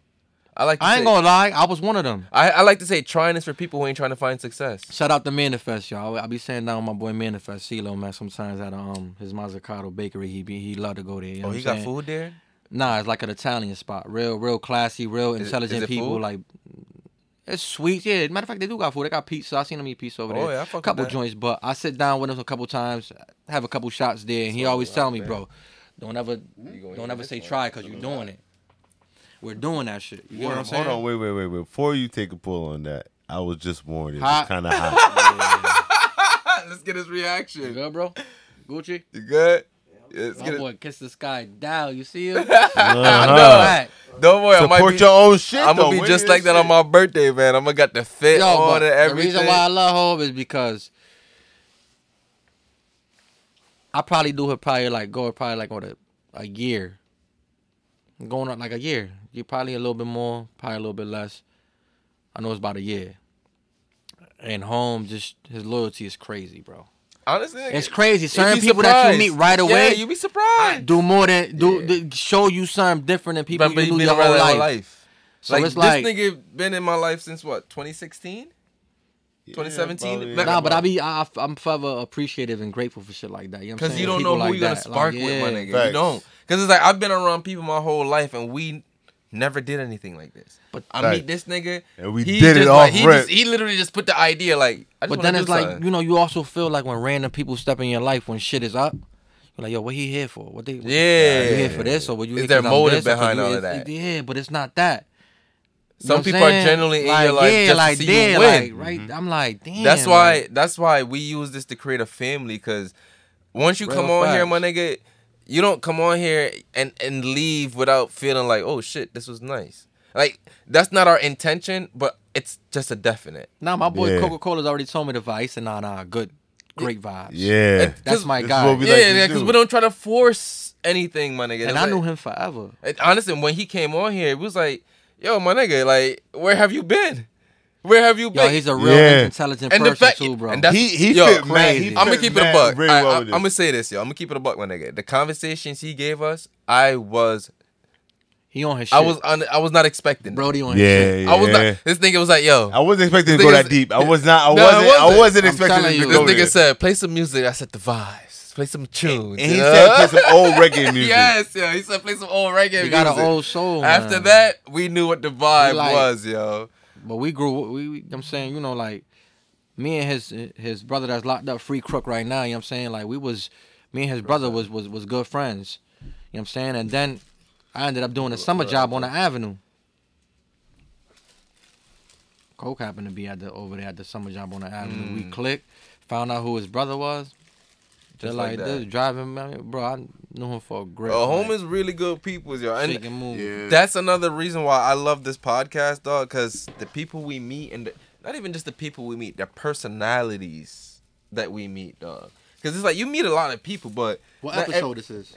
I like. To I ain't say, gonna lie, I was one of them. I, I like to say trying is for people who ain't trying to find success. Shout out to Manifest, y'all. I be sitting down with my boy Manifest, CeeLo, man. Sometimes at um his Mozzicato bakery, he be he love to go there. You know Oh, he I'm got saying? food there. Nah, it's like an Italian spot. Real, real classy, real Is- is intelligent people. food? Like it's sweet. Yeah, matter of fact, they do got food. They got pizza. I seen them eat pizza over Oh, there. yeah, I fuck with couple that. joints, but I sit down with him a couple times, have a couple shots there, and he So, always tell me, man. bro, don't ever, don't ever say one? try because you're doing it. We're doing that shit. You get Hold what on, I'm saying? hold on, wait, wait, wait, wait. Before you take a pull on that, I was just warned. It was Hot. kind of hot. [LAUGHS] [LAUGHS] Let's get his You reaction. good, bro? Gucci? You good? Yeah, let's My get it. boy kiss the sky down. You see him? [LAUGHS] Uh-huh. Right. Don't worry, I might Support be, your own shit. I'm though. gonna be Wear just your like that shit. on my birthday, man. I'm gonna got the fit Yo, on but and everything. the reason why I love home is because I probably do it probably like go probably like what a, a year. Going on like a year. You probably a little bit more, probably a little bit less. I know it's about a year. And home just his loyalty is crazy, bro. Honestly, It's crazy. Certain be people that you meet right away yeah, you be surprised. do more than do, Yeah. do- show you something different than people But you you knew your whole life. life. So like it's like this nigga been in my life since what 2016. 2017? probably. Nah, Nah, but I be I, I'm forever appreciative and grateful for shit like that. You know what I'm Because you don't know who like you're gonna that. spark Like, with, my yeah. nigga. You don't. Because it's like I've been around people my whole life, and we never did anything like this. But- I Facts. meet this nigga, And we he did it just off like, he, just, he literally just put the idea like. I just But then it's like you know you also feel like when random people step in your life when shit is up, you're like yo, what he here for? What they? what- Yeah. you here for this or what you? Is here there 'cause motive this or 'cause behind you- all of it's- that? Yeah, but it's not that. You Some know what I'm people are saying? generally in like, your life yeah, just to like, see you win. Like, right? Mm-hmm. I'm like, damn. That's why. like, that's why we use this to create a family. Because once you come on here, my nigga, you don't come on here and and leave without feeling like, oh shit, this was nice. Like that's not our intention, but it's just a definite. Nah, my boy Yeah. Coca Cola's already told me the vice and said, nah, nah, good, great vibes. Yeah. And- That's 'cause- my guy. what we yeah, like yeah, because we don't try to force anything, my nigga. and I like- knew him forever. And honestly, when he came on here, it was like, yo, my nigga, like, where have you been? Where have you Yo, been? he's a real Yeah. intelligent and the person fact, too, bro. and that's He he yo, fit mad. crazy. He I'm gonna keep it a mad buck. very I, well I, with I'm gonna say this, yo. I'm gonna keep it a buck, my nigga. The conversations he gave us, I was, he on his shit. I was, un, I was not expecting. Brody on his Yeah, shit. yeah. I was not. This nigga was like, yo. I wasn't expecting to This go nigga's- that deep. I [LAUGHS] was not. I No, it wasn't. I wasn't. wasn't I'm expecting telling to you. go this nigga there. said, play some music. I said the vibes. Play some tunes. and he you said play some old reggae [LAUGHS] music. yes, yeah. He said play some old reggae He got music. an old soul. After man. that, we knew what the vibe like- was, yo. But we grew. We, we, I'm saying, you know, like me and his his brother that's locked up, free crook right now. You know what I'm saying? Like we was, me and his brother was was was good friends. You know what I'm saying? And then I ended up doing a summer job on the avenue. Coke happened to be at the over there at the summer job on the avenue. We Mm. clicked, found out who his brother was. Just Just like, like this, driving, man, bro. I knew him for a great. Bro, home like, is really good people, yo. And shaking move. Yeah. that's another reason why I love this podcast, dog. Because the people we meet, and the, not even just the people we meet, the personalities that we meet, dog. Because it's like you meet a lot of people, but What not ev- episode this is?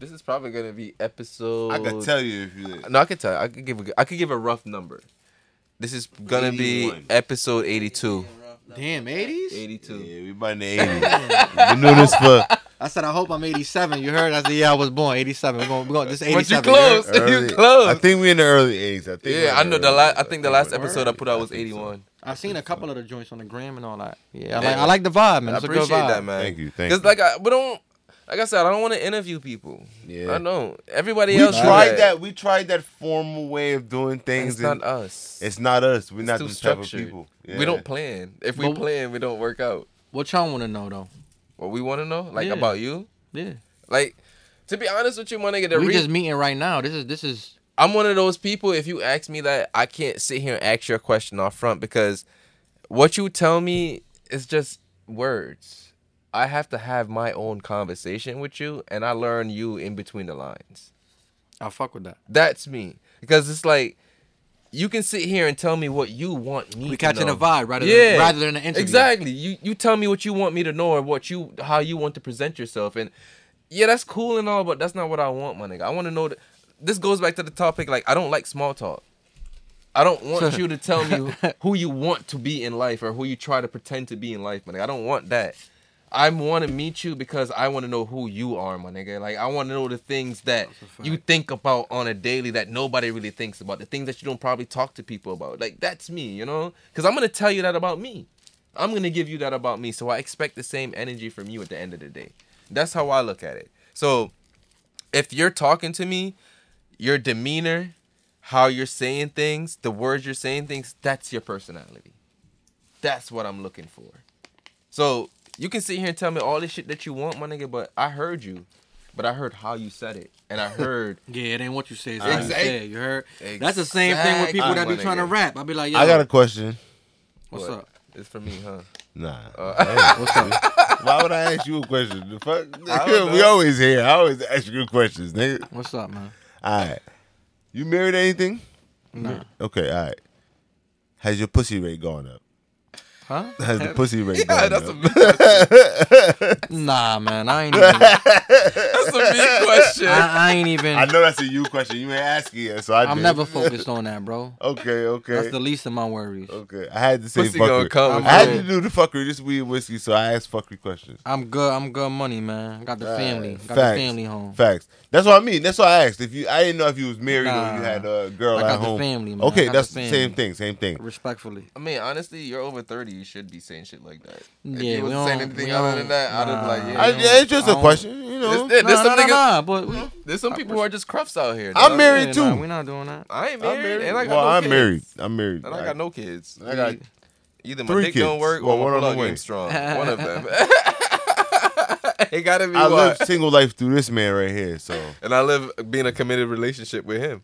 this is probably gonna be episode. I could tell you if you. No, I could tell. I could give. A, I could give a rough number. This is gonna 81. be episode eighty-two. Damn, 80s? Eighty-two. Yeah, we about in the eighties. [LAUGHS] Been doing this for I said, I hope I'm 87. You heard? I said, yeah, I was born. 87. We're going, we're going, this is But 87. you close. heard? [LAUGHS] You close. I think we're in the early eighties. I think. we're Yeah, in I the know the early last. I think the last we're- episode I put out was think so. eighty-one. I've seen a couple of the joints on the gram and all that. Yeah, I Yeah. like, I like the vibe, man. I It's a good appreciate vibe. that, man. Thank you, thank Because you. like I, we don't. Like I said, I don't want to interview people. Yeah. I know everybody We else. do tried that. We tried that formal way of doing things. It's not us. It's not us. We're It's not too the type of structured. people. We don't plan. If we But- plan, we don't work out. What y'all want to know, though? What we want to know, like Yeah. about you, Yeah. like to be honest with you, my nigga, the we reason just meeting right now. This is, this is, I'm one of those people. If you ask me that, I can't sit here and ask you a question off front because what you tell me is just words. I have to have my own conversation with you, and I learn you in between the lines. I fuck with that. That's me because it's like you can sit here and tell me what you want me. We catching know. a vibe rather Yeah, than, rather than an interview. Exactly. You you tell me what you want me to know or what you how you want to present yourself, and yeah, that's cool and all, but that's not what I want, my nigga. I want to know that. This goes back to the topic. Like I don't like small talk. I don't want [LAUGHS] you to tell me who you want to be in life or who you try to pretend to be in life, nigga. I don't want that. I want to meet you because I want to know who you are, my nigga. Like I want to know the things that you think about on a daily that nobody really thinks about. The things that you don't probably talk to people about. Like that's me, you know? Cuz I'm going to tell you that about me. I'm going to give you that about me. So I expect the same energy from you at the end of the day. That's how I look at it. So if you're talking to me, your demeanor, how you're saying things, the words you're saying things, that's your personality. That's what I'm looking for. So you can sit here and tell me all this shit that you want, my nigga, but I heard you. but I heard how you said it, and I heard [LAUGHS] Yeah, it ain't what you say. It's how you Exact- say it. You heard? That's the same thing with people that be trying to rap. I be like, yo, I got a question. what's What? up? it's for me, huh? Nah. Uh, Hey, [LAUGHS] What's up? Why would I ask you a question? The fuck? We always here. I always ask you good questions, nigga. What's up, man? All right. You married anything? Nah. Okay, all right. Has your pussy rate gone up? Huh? [LAUGHS] Has the [LAUGHS] pussy rate yeah, gone that's a big question. [LAUGHS] Nah, man. I ain't even. That's a big question. I, I ain't even. I know that's a you question. You ain't asking it, so I I'm did. never focused on that, bro. Okay, okay. That's the least of my worries. okay. I had to say Pussy fuckery. come. I had to do the fuckery, just weed and whiskey, so I asked fuckery questions. I'm good. I'm good money, man. I got the family. Got Facts. the family home. Facts. That's what I mean. That's what I asked. If you, I didn't know if you was married or you had a girl I at got the home. family, man. I Okay, got that's the the family. same thing. Same thing. Respectfully. I mean, honestly, you're over 30. You should be saying shit like that. If Yeah, you we was saying anything other than that, I'd have been like, nah. yeah. I, you know. yeah, it's just I a don't- question, you know. There's, there's Nah, some nah, nah, niggas, nah, but we, there's some people who are just crufts out here. I'm married too. Nah, we not doing that. I ain't I'm married, and I got well, no I'm kids. married. I'm married. And I got no kids. I got Either my three dick don't work Well, or one my on plug ain't strong. [LAUGHS] one of them. [LAUGHS] it gotta be I one. live single life through this man right here. So and I live being a committed relationship with him.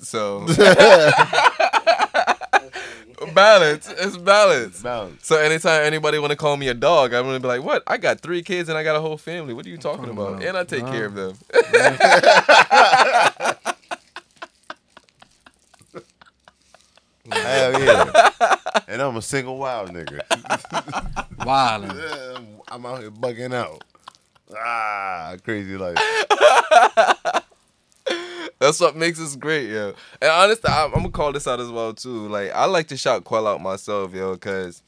So [LAUGHS] balance. It's balance. balance. So anytime anybody want to call me a dog, I'm gonna be like, "What? I got three kids and I got a whole family. What are you talking Talking about? about? And I take care of them." [LAUGHS] Hell yeah. and I'm a single wild nigga. [LAUGHS] Wildin'. Yeah, I'm out here bugging out. Ah, crazy life. [LAUGHS] That's what makes us great, yo. And honestly, I'm, I'm gonna call this out as well too. Like I like to shout Quell out myself, yo, cause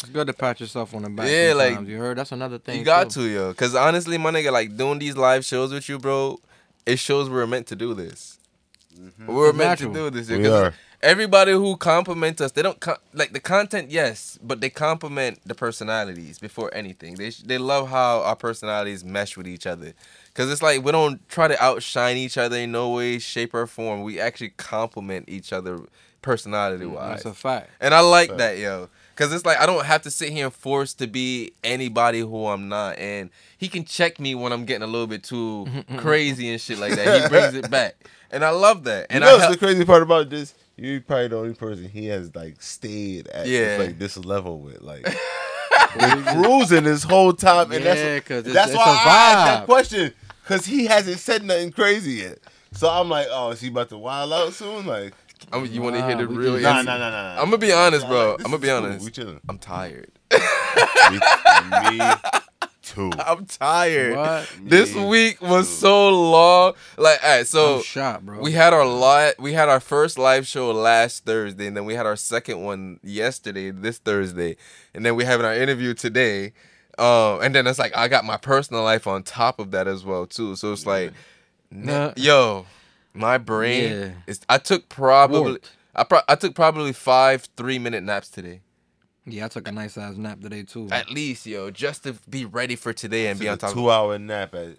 It's good to pat yourself on the back. Yeah, like, you heard. That's another thing. you got too. to, yo. Cause honestly, my nigga, like doing these live shows with you, bro, it shows we're meant to do this. Mm-hmm. We're It's meant natural. to do this. yo, We 'cause are. Everybody who compliments us, they don't co- like the content, yes, but they compliment the personalities before anything. They they love how our personalities mesh with each other, cause it's like we don't try to outshine each other in no way, shape, or form. We actually compliment each other personality wise. Mm, that's a fact. And I like that, yo. Cause it's like I don't have to sit here and force to be anybody who I'm not. And he can check me when I'm getting a little bit too crazy and shit like that. He brings it back. [LAUGHS] And I love that. And You know I help, the crazy part about this? You're probably the only person he has like stayed at Yeah. this, like this level with. Like [LAUGHS] cruising this whole time, and Yeah, that's it's- that's it's why a I asked that question because he hasn't said nothing crazy yet. So I'm like, oh, is he about to wild out soon? Like, I'm, you want to hear the real nah, nah, nah, nah. nah. I'm gonna be honest, Nah, bro. like, I'm gonna be cool. honest. We chilling. I'm tired. [LAUGHS] me, me too. I'm tired. What? This Me week was too. so long. Like, all right, so shot, bro. We had our li- we had our first live show last Thursday, and then we had our second one yesterday, this Thursday, and then we having our interview today. Um, and then it's like I got my personal life on top of that as well too. So it's like, Nah. yo, my brain Yeah. is. I took probably Warped. I pro- I took probably five three minute naps today, yeah, I took a nice ass nap today too. at least, yo, just to be ready for today and be on top. of two hour nap at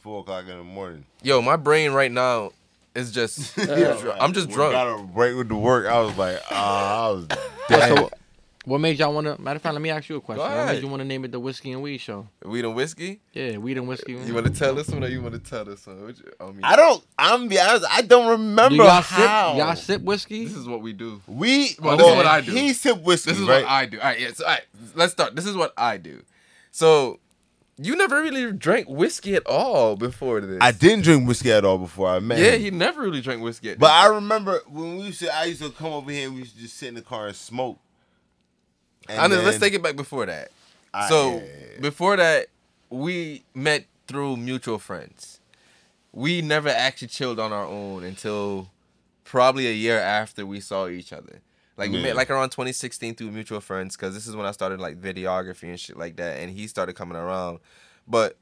four o'clock in the morning. Yo, my brain right now is just. [LAUGHS] I'm just When drunk. Got a break with the work. I was like, ah, I was dead. so, what made y'all want to? Matter of fact, let me ask you a question. What ahead. made you want to name it the Whiskey and Weed Show? Weed and whiskey. Yeah, Weed and Whiskey. You want to tell this one or you want to tell this one? Which, I mean, I don't. I'm be honest. I don't remember Do y'all how. sip? Y'all sip whiskey? This is what we do. We. Well, this is what I do. He sip whiskey. This is right? what I do. All right, yeah. So, all right, let's start. This is what I do. So, you never really drank whiskey at all before this. I didn't drink whiskey at all before I met Yeah, him. he never really drank whiskey. At But I remember when we used to. I used to come over here and we used to just sit in the car and smoke. And I know, let's take it back before that. Ah, so before that, we met through mutual friends. We never actually chilled on our own until probably a year after we saw each other. Like we Yeah. met like around 2016 through mutual friends because this is when I started like videography and shit like that, and he started coming around. But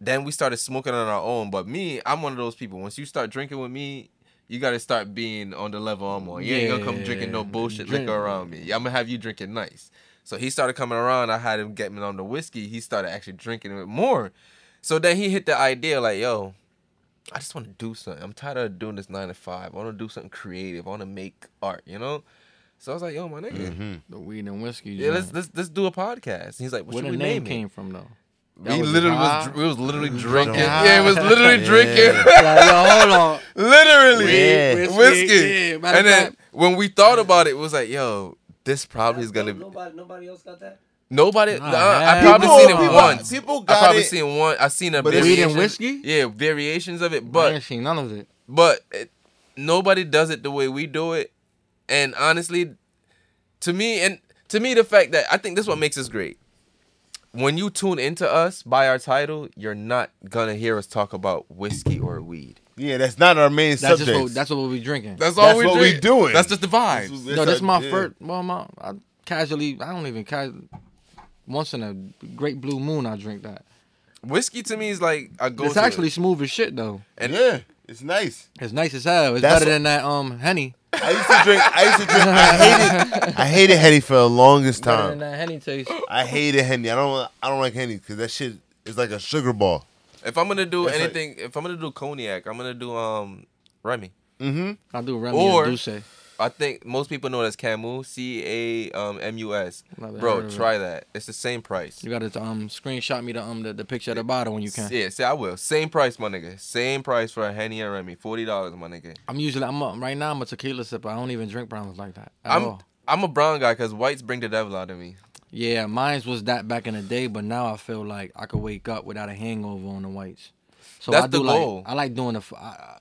then we started smoking on our own. But me, I'm one of those people. Once you start drinking with me, you gotta start being on the level I'm on. You ain't gonna come drinking no bullshit drink- liquor around me. I'm gonna have you drinking nice. So he started coming around. I had him get me on the whiskey. He started actually drinking it more. So then he hit the idea like, yo, I just want to do something. I'm tired of doing this nine to five. I want to do something creative. I want to make art. You know. So I was like, yo, my nigga, Mhm. The Weed and Whiskey. yeah, joint. let's let's let's do a podcast. And he's like, what Where should the we name name came it? from though? That we was literally was dr- we was literally drinking. high. Yeah, it was literally [LAUGHS] Yeah. drinking. Like, yo, hold on. [LAUGHS] literally Yeah. Whiskey, whiskey. yeah, matter and then fact- when we thought about it, it was like, yo, this probably is gonna. be Nobody, nobody else got that. Nobody. Nah, uh, I man. probably People- seen it people- once. people I got probably it. seen one. I seen a But it's- Weed and variation- whiskey? Yeah, variations of it, I but ain't seen none of it. but it, nobody does it the way we do it. And honestly, to me, and to me, the fact that I think this is what makes us great. When you tune into us by our title, you're not gonna hear us talk about whiskey or weed. Yeah, that's not our main That's subject. just what, that's what we drinking. That's all we drink. doing. That's just the vibe. no, this is my first. Well, my I casually. I don't even casually. Once in a great blue moon, I drink that. Whiskey to me is like I go. It's actually it. smooth as shit though. and yeah, it's nice. It's nice as hell. It's That's better what- than that um henny. I used to drink. I used to drink. I hated. I hated Henny for the longest Better than time. that henny taste. I hated Henny. I don't. I don't like Henny because that shit is like a sugar ball. if I'm gonna do That's like- anything, if I'm gonna do cognac, I'm gonna do um Remy. Mm-hmm. I do Remy Or- and Douce. I think most people know it as Camus, C A um, M U S. Bro, try that. It's the same price. You gotta um screenshot me the um the, the picture at the bottom when you can. Yeah, see, I will. Same price, my nigga. Same price for a Henny and Remy. Forty dollars, my nigga. I'm usually I'm a, right now I'm a tequila sipper. I don't even drink browns like that. At I'm all. I'm a brown guy because whites bring the devil out of me. Yeah, mine was that back in the day, but now I feel like I could wake up without a hangover on the whites. So That's I do the like goal. I like doing the. I-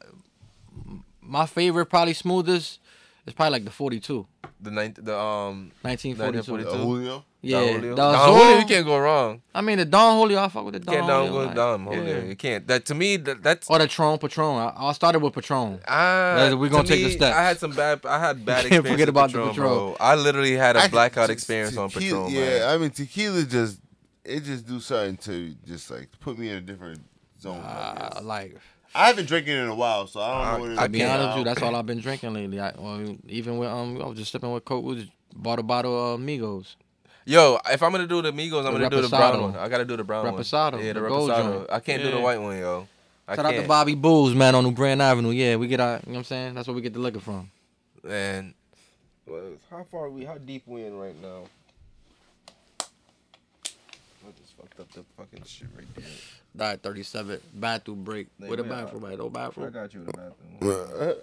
my favorite, probably smoothest, is probably like the 42, The ninth, the um, 1942. 1942. Uh, Julio. Yeah, Don Julio. the Don Azul- Julio, you can't go wrong. I mean the Don Julio. I fuck with the Don can't down Julio. go like, down Julio. yeah. You can't. That to me, that, that's. Or the Tron Patron. I, I started with Patron. Ah, We're gonna to take the me, steps. I had some bad. I had [LAUGHS] bad Can't experience forget with about the Patron, Patron. bro. I literally had a I- blackout te- experience on tequila- Patron. Yeah, man. I mean tequila just it just do something to just like put me in a different zone. I Uh, like I haven't drinking in a while, so I don't I- know what it is. I be honest with you, that's all I've been drinking lately. I, well, even with um, I was just sipping with Coke. We just bought a bottle of Migos. Yo, if I'm gonna do the Migos, I'm The gonna do the brown one. I gotta do the brown Reposado, one. Yeah, the, the gold Reposado. joint. I can't do the Yeah. white one, yo. I Shout out can't. to Bobby Bulls, man, on New Britain Avenue. Yeah, we get our, you know what I'm saying? That's where we get the liquor from. And well, how far are we? How deep we in right now? I just fucked up the fucking shit right there. Died 37, bathroom break. They With a went bathroom, right? No I bathroom. I got you in the bathroom.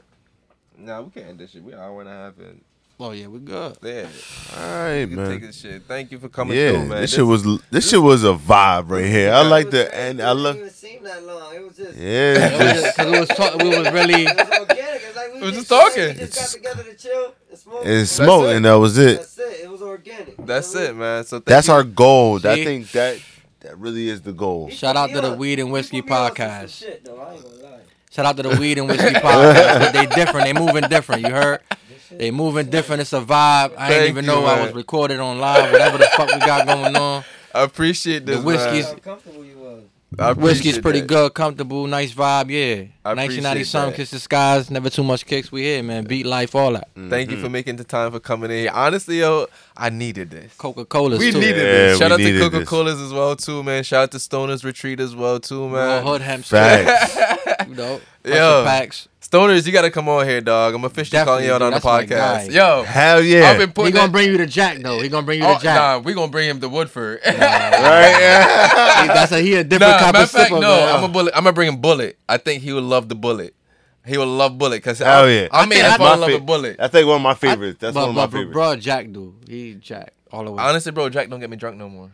nah, we can't end this shit. We an hour and a half in. Oh, yeah, we good. Yeah, All right, we can take man. this shit. Thank you for coming Yeah, through, man. this shit was this shit was a vibe right here. I like the and I It love. didn't seem that long. It was just. Yeah, Because just, it was, talk, we was really, It was organic. It's like we, [LAUGHS] We was just just talking. We just got together to chill and smoke. it's That's smoke and that was it. That's it. It was organic. You That's know what I it, man. So thank That's you. our goal. I think that that really is the goal. He Shout out to the Weed and Whiskey put me on to some podcast. Shit, though. I ain't gonna lie. shout out to the Weed and Whiskey podcast. but they different. They moving different. You heard? They moving different. It's a vibe. I Thank didn't even you, know I was recorded on live. Whatever the fuck we got going on. I appreciate this. The whiskey's- man. How comfortable you was. I Whiskey's pretty that. good, comfortable, nice vibe. Yeah, I 1990 appreciate something, that. kiss the skies, never too much kicks. We here, man. Beat life, all that. Mm-hmm. Thank you for making the time for coming in. Honestly, yo, I needed this. Coca Cola We too. needed Yeah, this. Shout we out to Coca Cola's as well too, man. Shout out to Stoners Retreat as well too, Real man. hood hemp Facts. [LAUGHS] you know, Yo. Yo. packs. Stoners, you gotta come on here, dog. I'm officially calling you out on the podcast. Yo, Hell yeah! I've been He gonna that- bring you to Jack though. He gonna bring you Oh, Jack. nah, we gonna bring him to Woodford. right? Yeah. He- That's a he a different nah, type matter of of fact, sipper, no. man. I'm a bullet. I'm gonna bring him Bulleit. I think he would love the Bulleit. He would love Bulleit because Hell I, yeah! I made think him I- fall in love My with Bulleit. I think one of my favorites. That's but, one of my but, but favorites. Bro, Jack do. He Jack all the way. Honestly, bro, Jack don't get me drunk no more.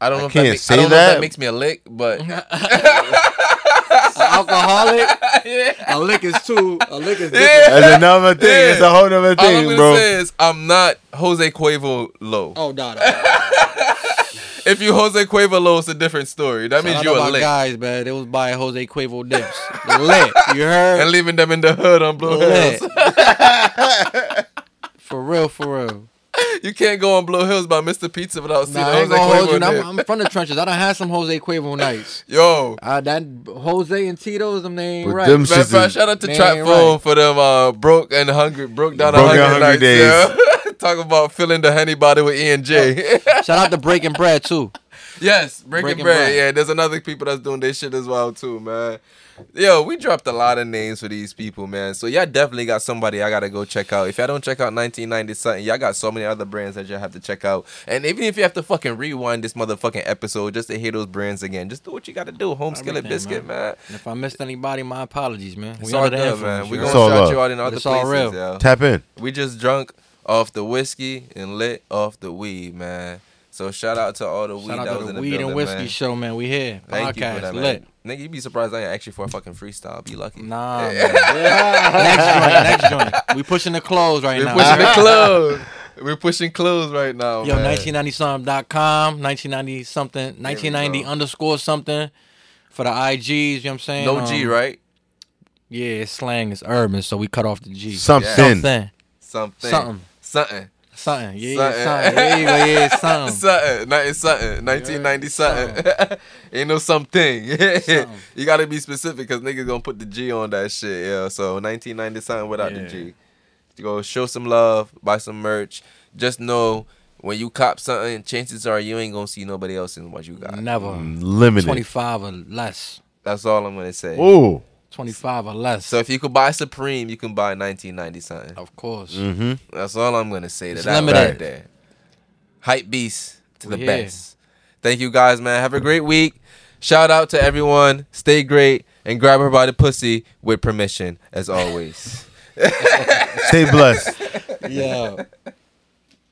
I don't I know if can't that, make, say I don't know if that. that makes me a lick, but An [LAUGHS] [LAUGHS] alcoholic. [LAUGHS] yeah. A lick is two. A lick is different. Yeah. That's another thing. Yeah. It's a whole other thing, All I'm thing, bro. say is I'm not Jose Cuervo low. Oh, no, no. [LAUGHS] If you Jose Cuervo low, it's a different story. That means Shout you out a lick. guys, man. it was buying Jose Cuervo dips. lit. You heard? And leaving them in the hood on Blue Hills. [LAUGHS] For real, for real. [LAUGHS] you can't go on Blue Hills by Mr. Pizza without seeing Nah, I a ain't Jose gonna you. I'm. I'm from the trenches. I done had some Jose Cuervo nights. [LAUGHS] Yo, Uh, that Jose and Tito's, them they ain't But right. them man, shits shout out to Man, Trap right. Phone for them uh, broke and hungry, broke down Broke the and hungry, hungry nights. Yeah. [LAUGHS] Talk about filling the honey body with E and J. Shout out to Breaking Bread too. Yes, breaking, Breaking bread. Bread. Yeah, there's another people that's doing this shit as well too, man. Yo, we dropped a lot of names for these people, man. So y'all definitely got somebody I gotta go check out. If y'all don't check out 1990 something, y'all got so many other brands that y'all have to check out. And even if you have to fucking rewind this motherfucking episode just to hear those brands again, just do what you gotta do. Home skillet biscuit, man. And if I missed anybody, my apologies, man. It's We all under good, man. We you gonna It's know? all shout love. you out in other It's all places, real. yo. Tap in. We just drunk off the whiskey and lit off the weed, man. So shout out to all the weed Shout that out was to in the the Weed building, and Whiskey man. Show, man. We here. Thank you for Podcast that, lit. man. Nigga, you'd be surprised I ain't actually for a fucking freestyle. Be lucky. Nah, [LAUGHS] man. next joint, next joint. We pushing the close right We're now. pushing the alright? [LAUGHS] clothes. We're pushing clothes right now, Yo, man. 1990something.com, 1990 something, 1990 underscore something for the IGs, you know what I'm saying? No G, Um, right? Yeah, it's slang, it's urban, so we cut off the G. Something. Something. Something. Something. Something. Something. Yeah, Something. something. There you go, yeah, [LAUGHS] something. Something. Nothing something. 1990 something. [LAUGHS] Ain't no something. [LAUGHS] Something. you gotta be specific because niggas gonna put the G on that shit. Yeah. So 1990 something without the G. You go show some love, buy some merch. Just know when you cop something, chances are you ain't gonna see nobody else in what you got. Never. Mm, limited. 25 or less. That's all I'm gonna say. Ooh. 25 or less. So if you could buy Supreme, you can buy 1990 something. of course. Mm-hmm. That's all I'm gonna say to It's that limited. right there. Hype beast to the here. best. Thank you guys, man. Have a great week. Shout out to everyone. Stay great and grab her by the pussy with permission, as always. Stay blessed. [LAUGHS] Yeah.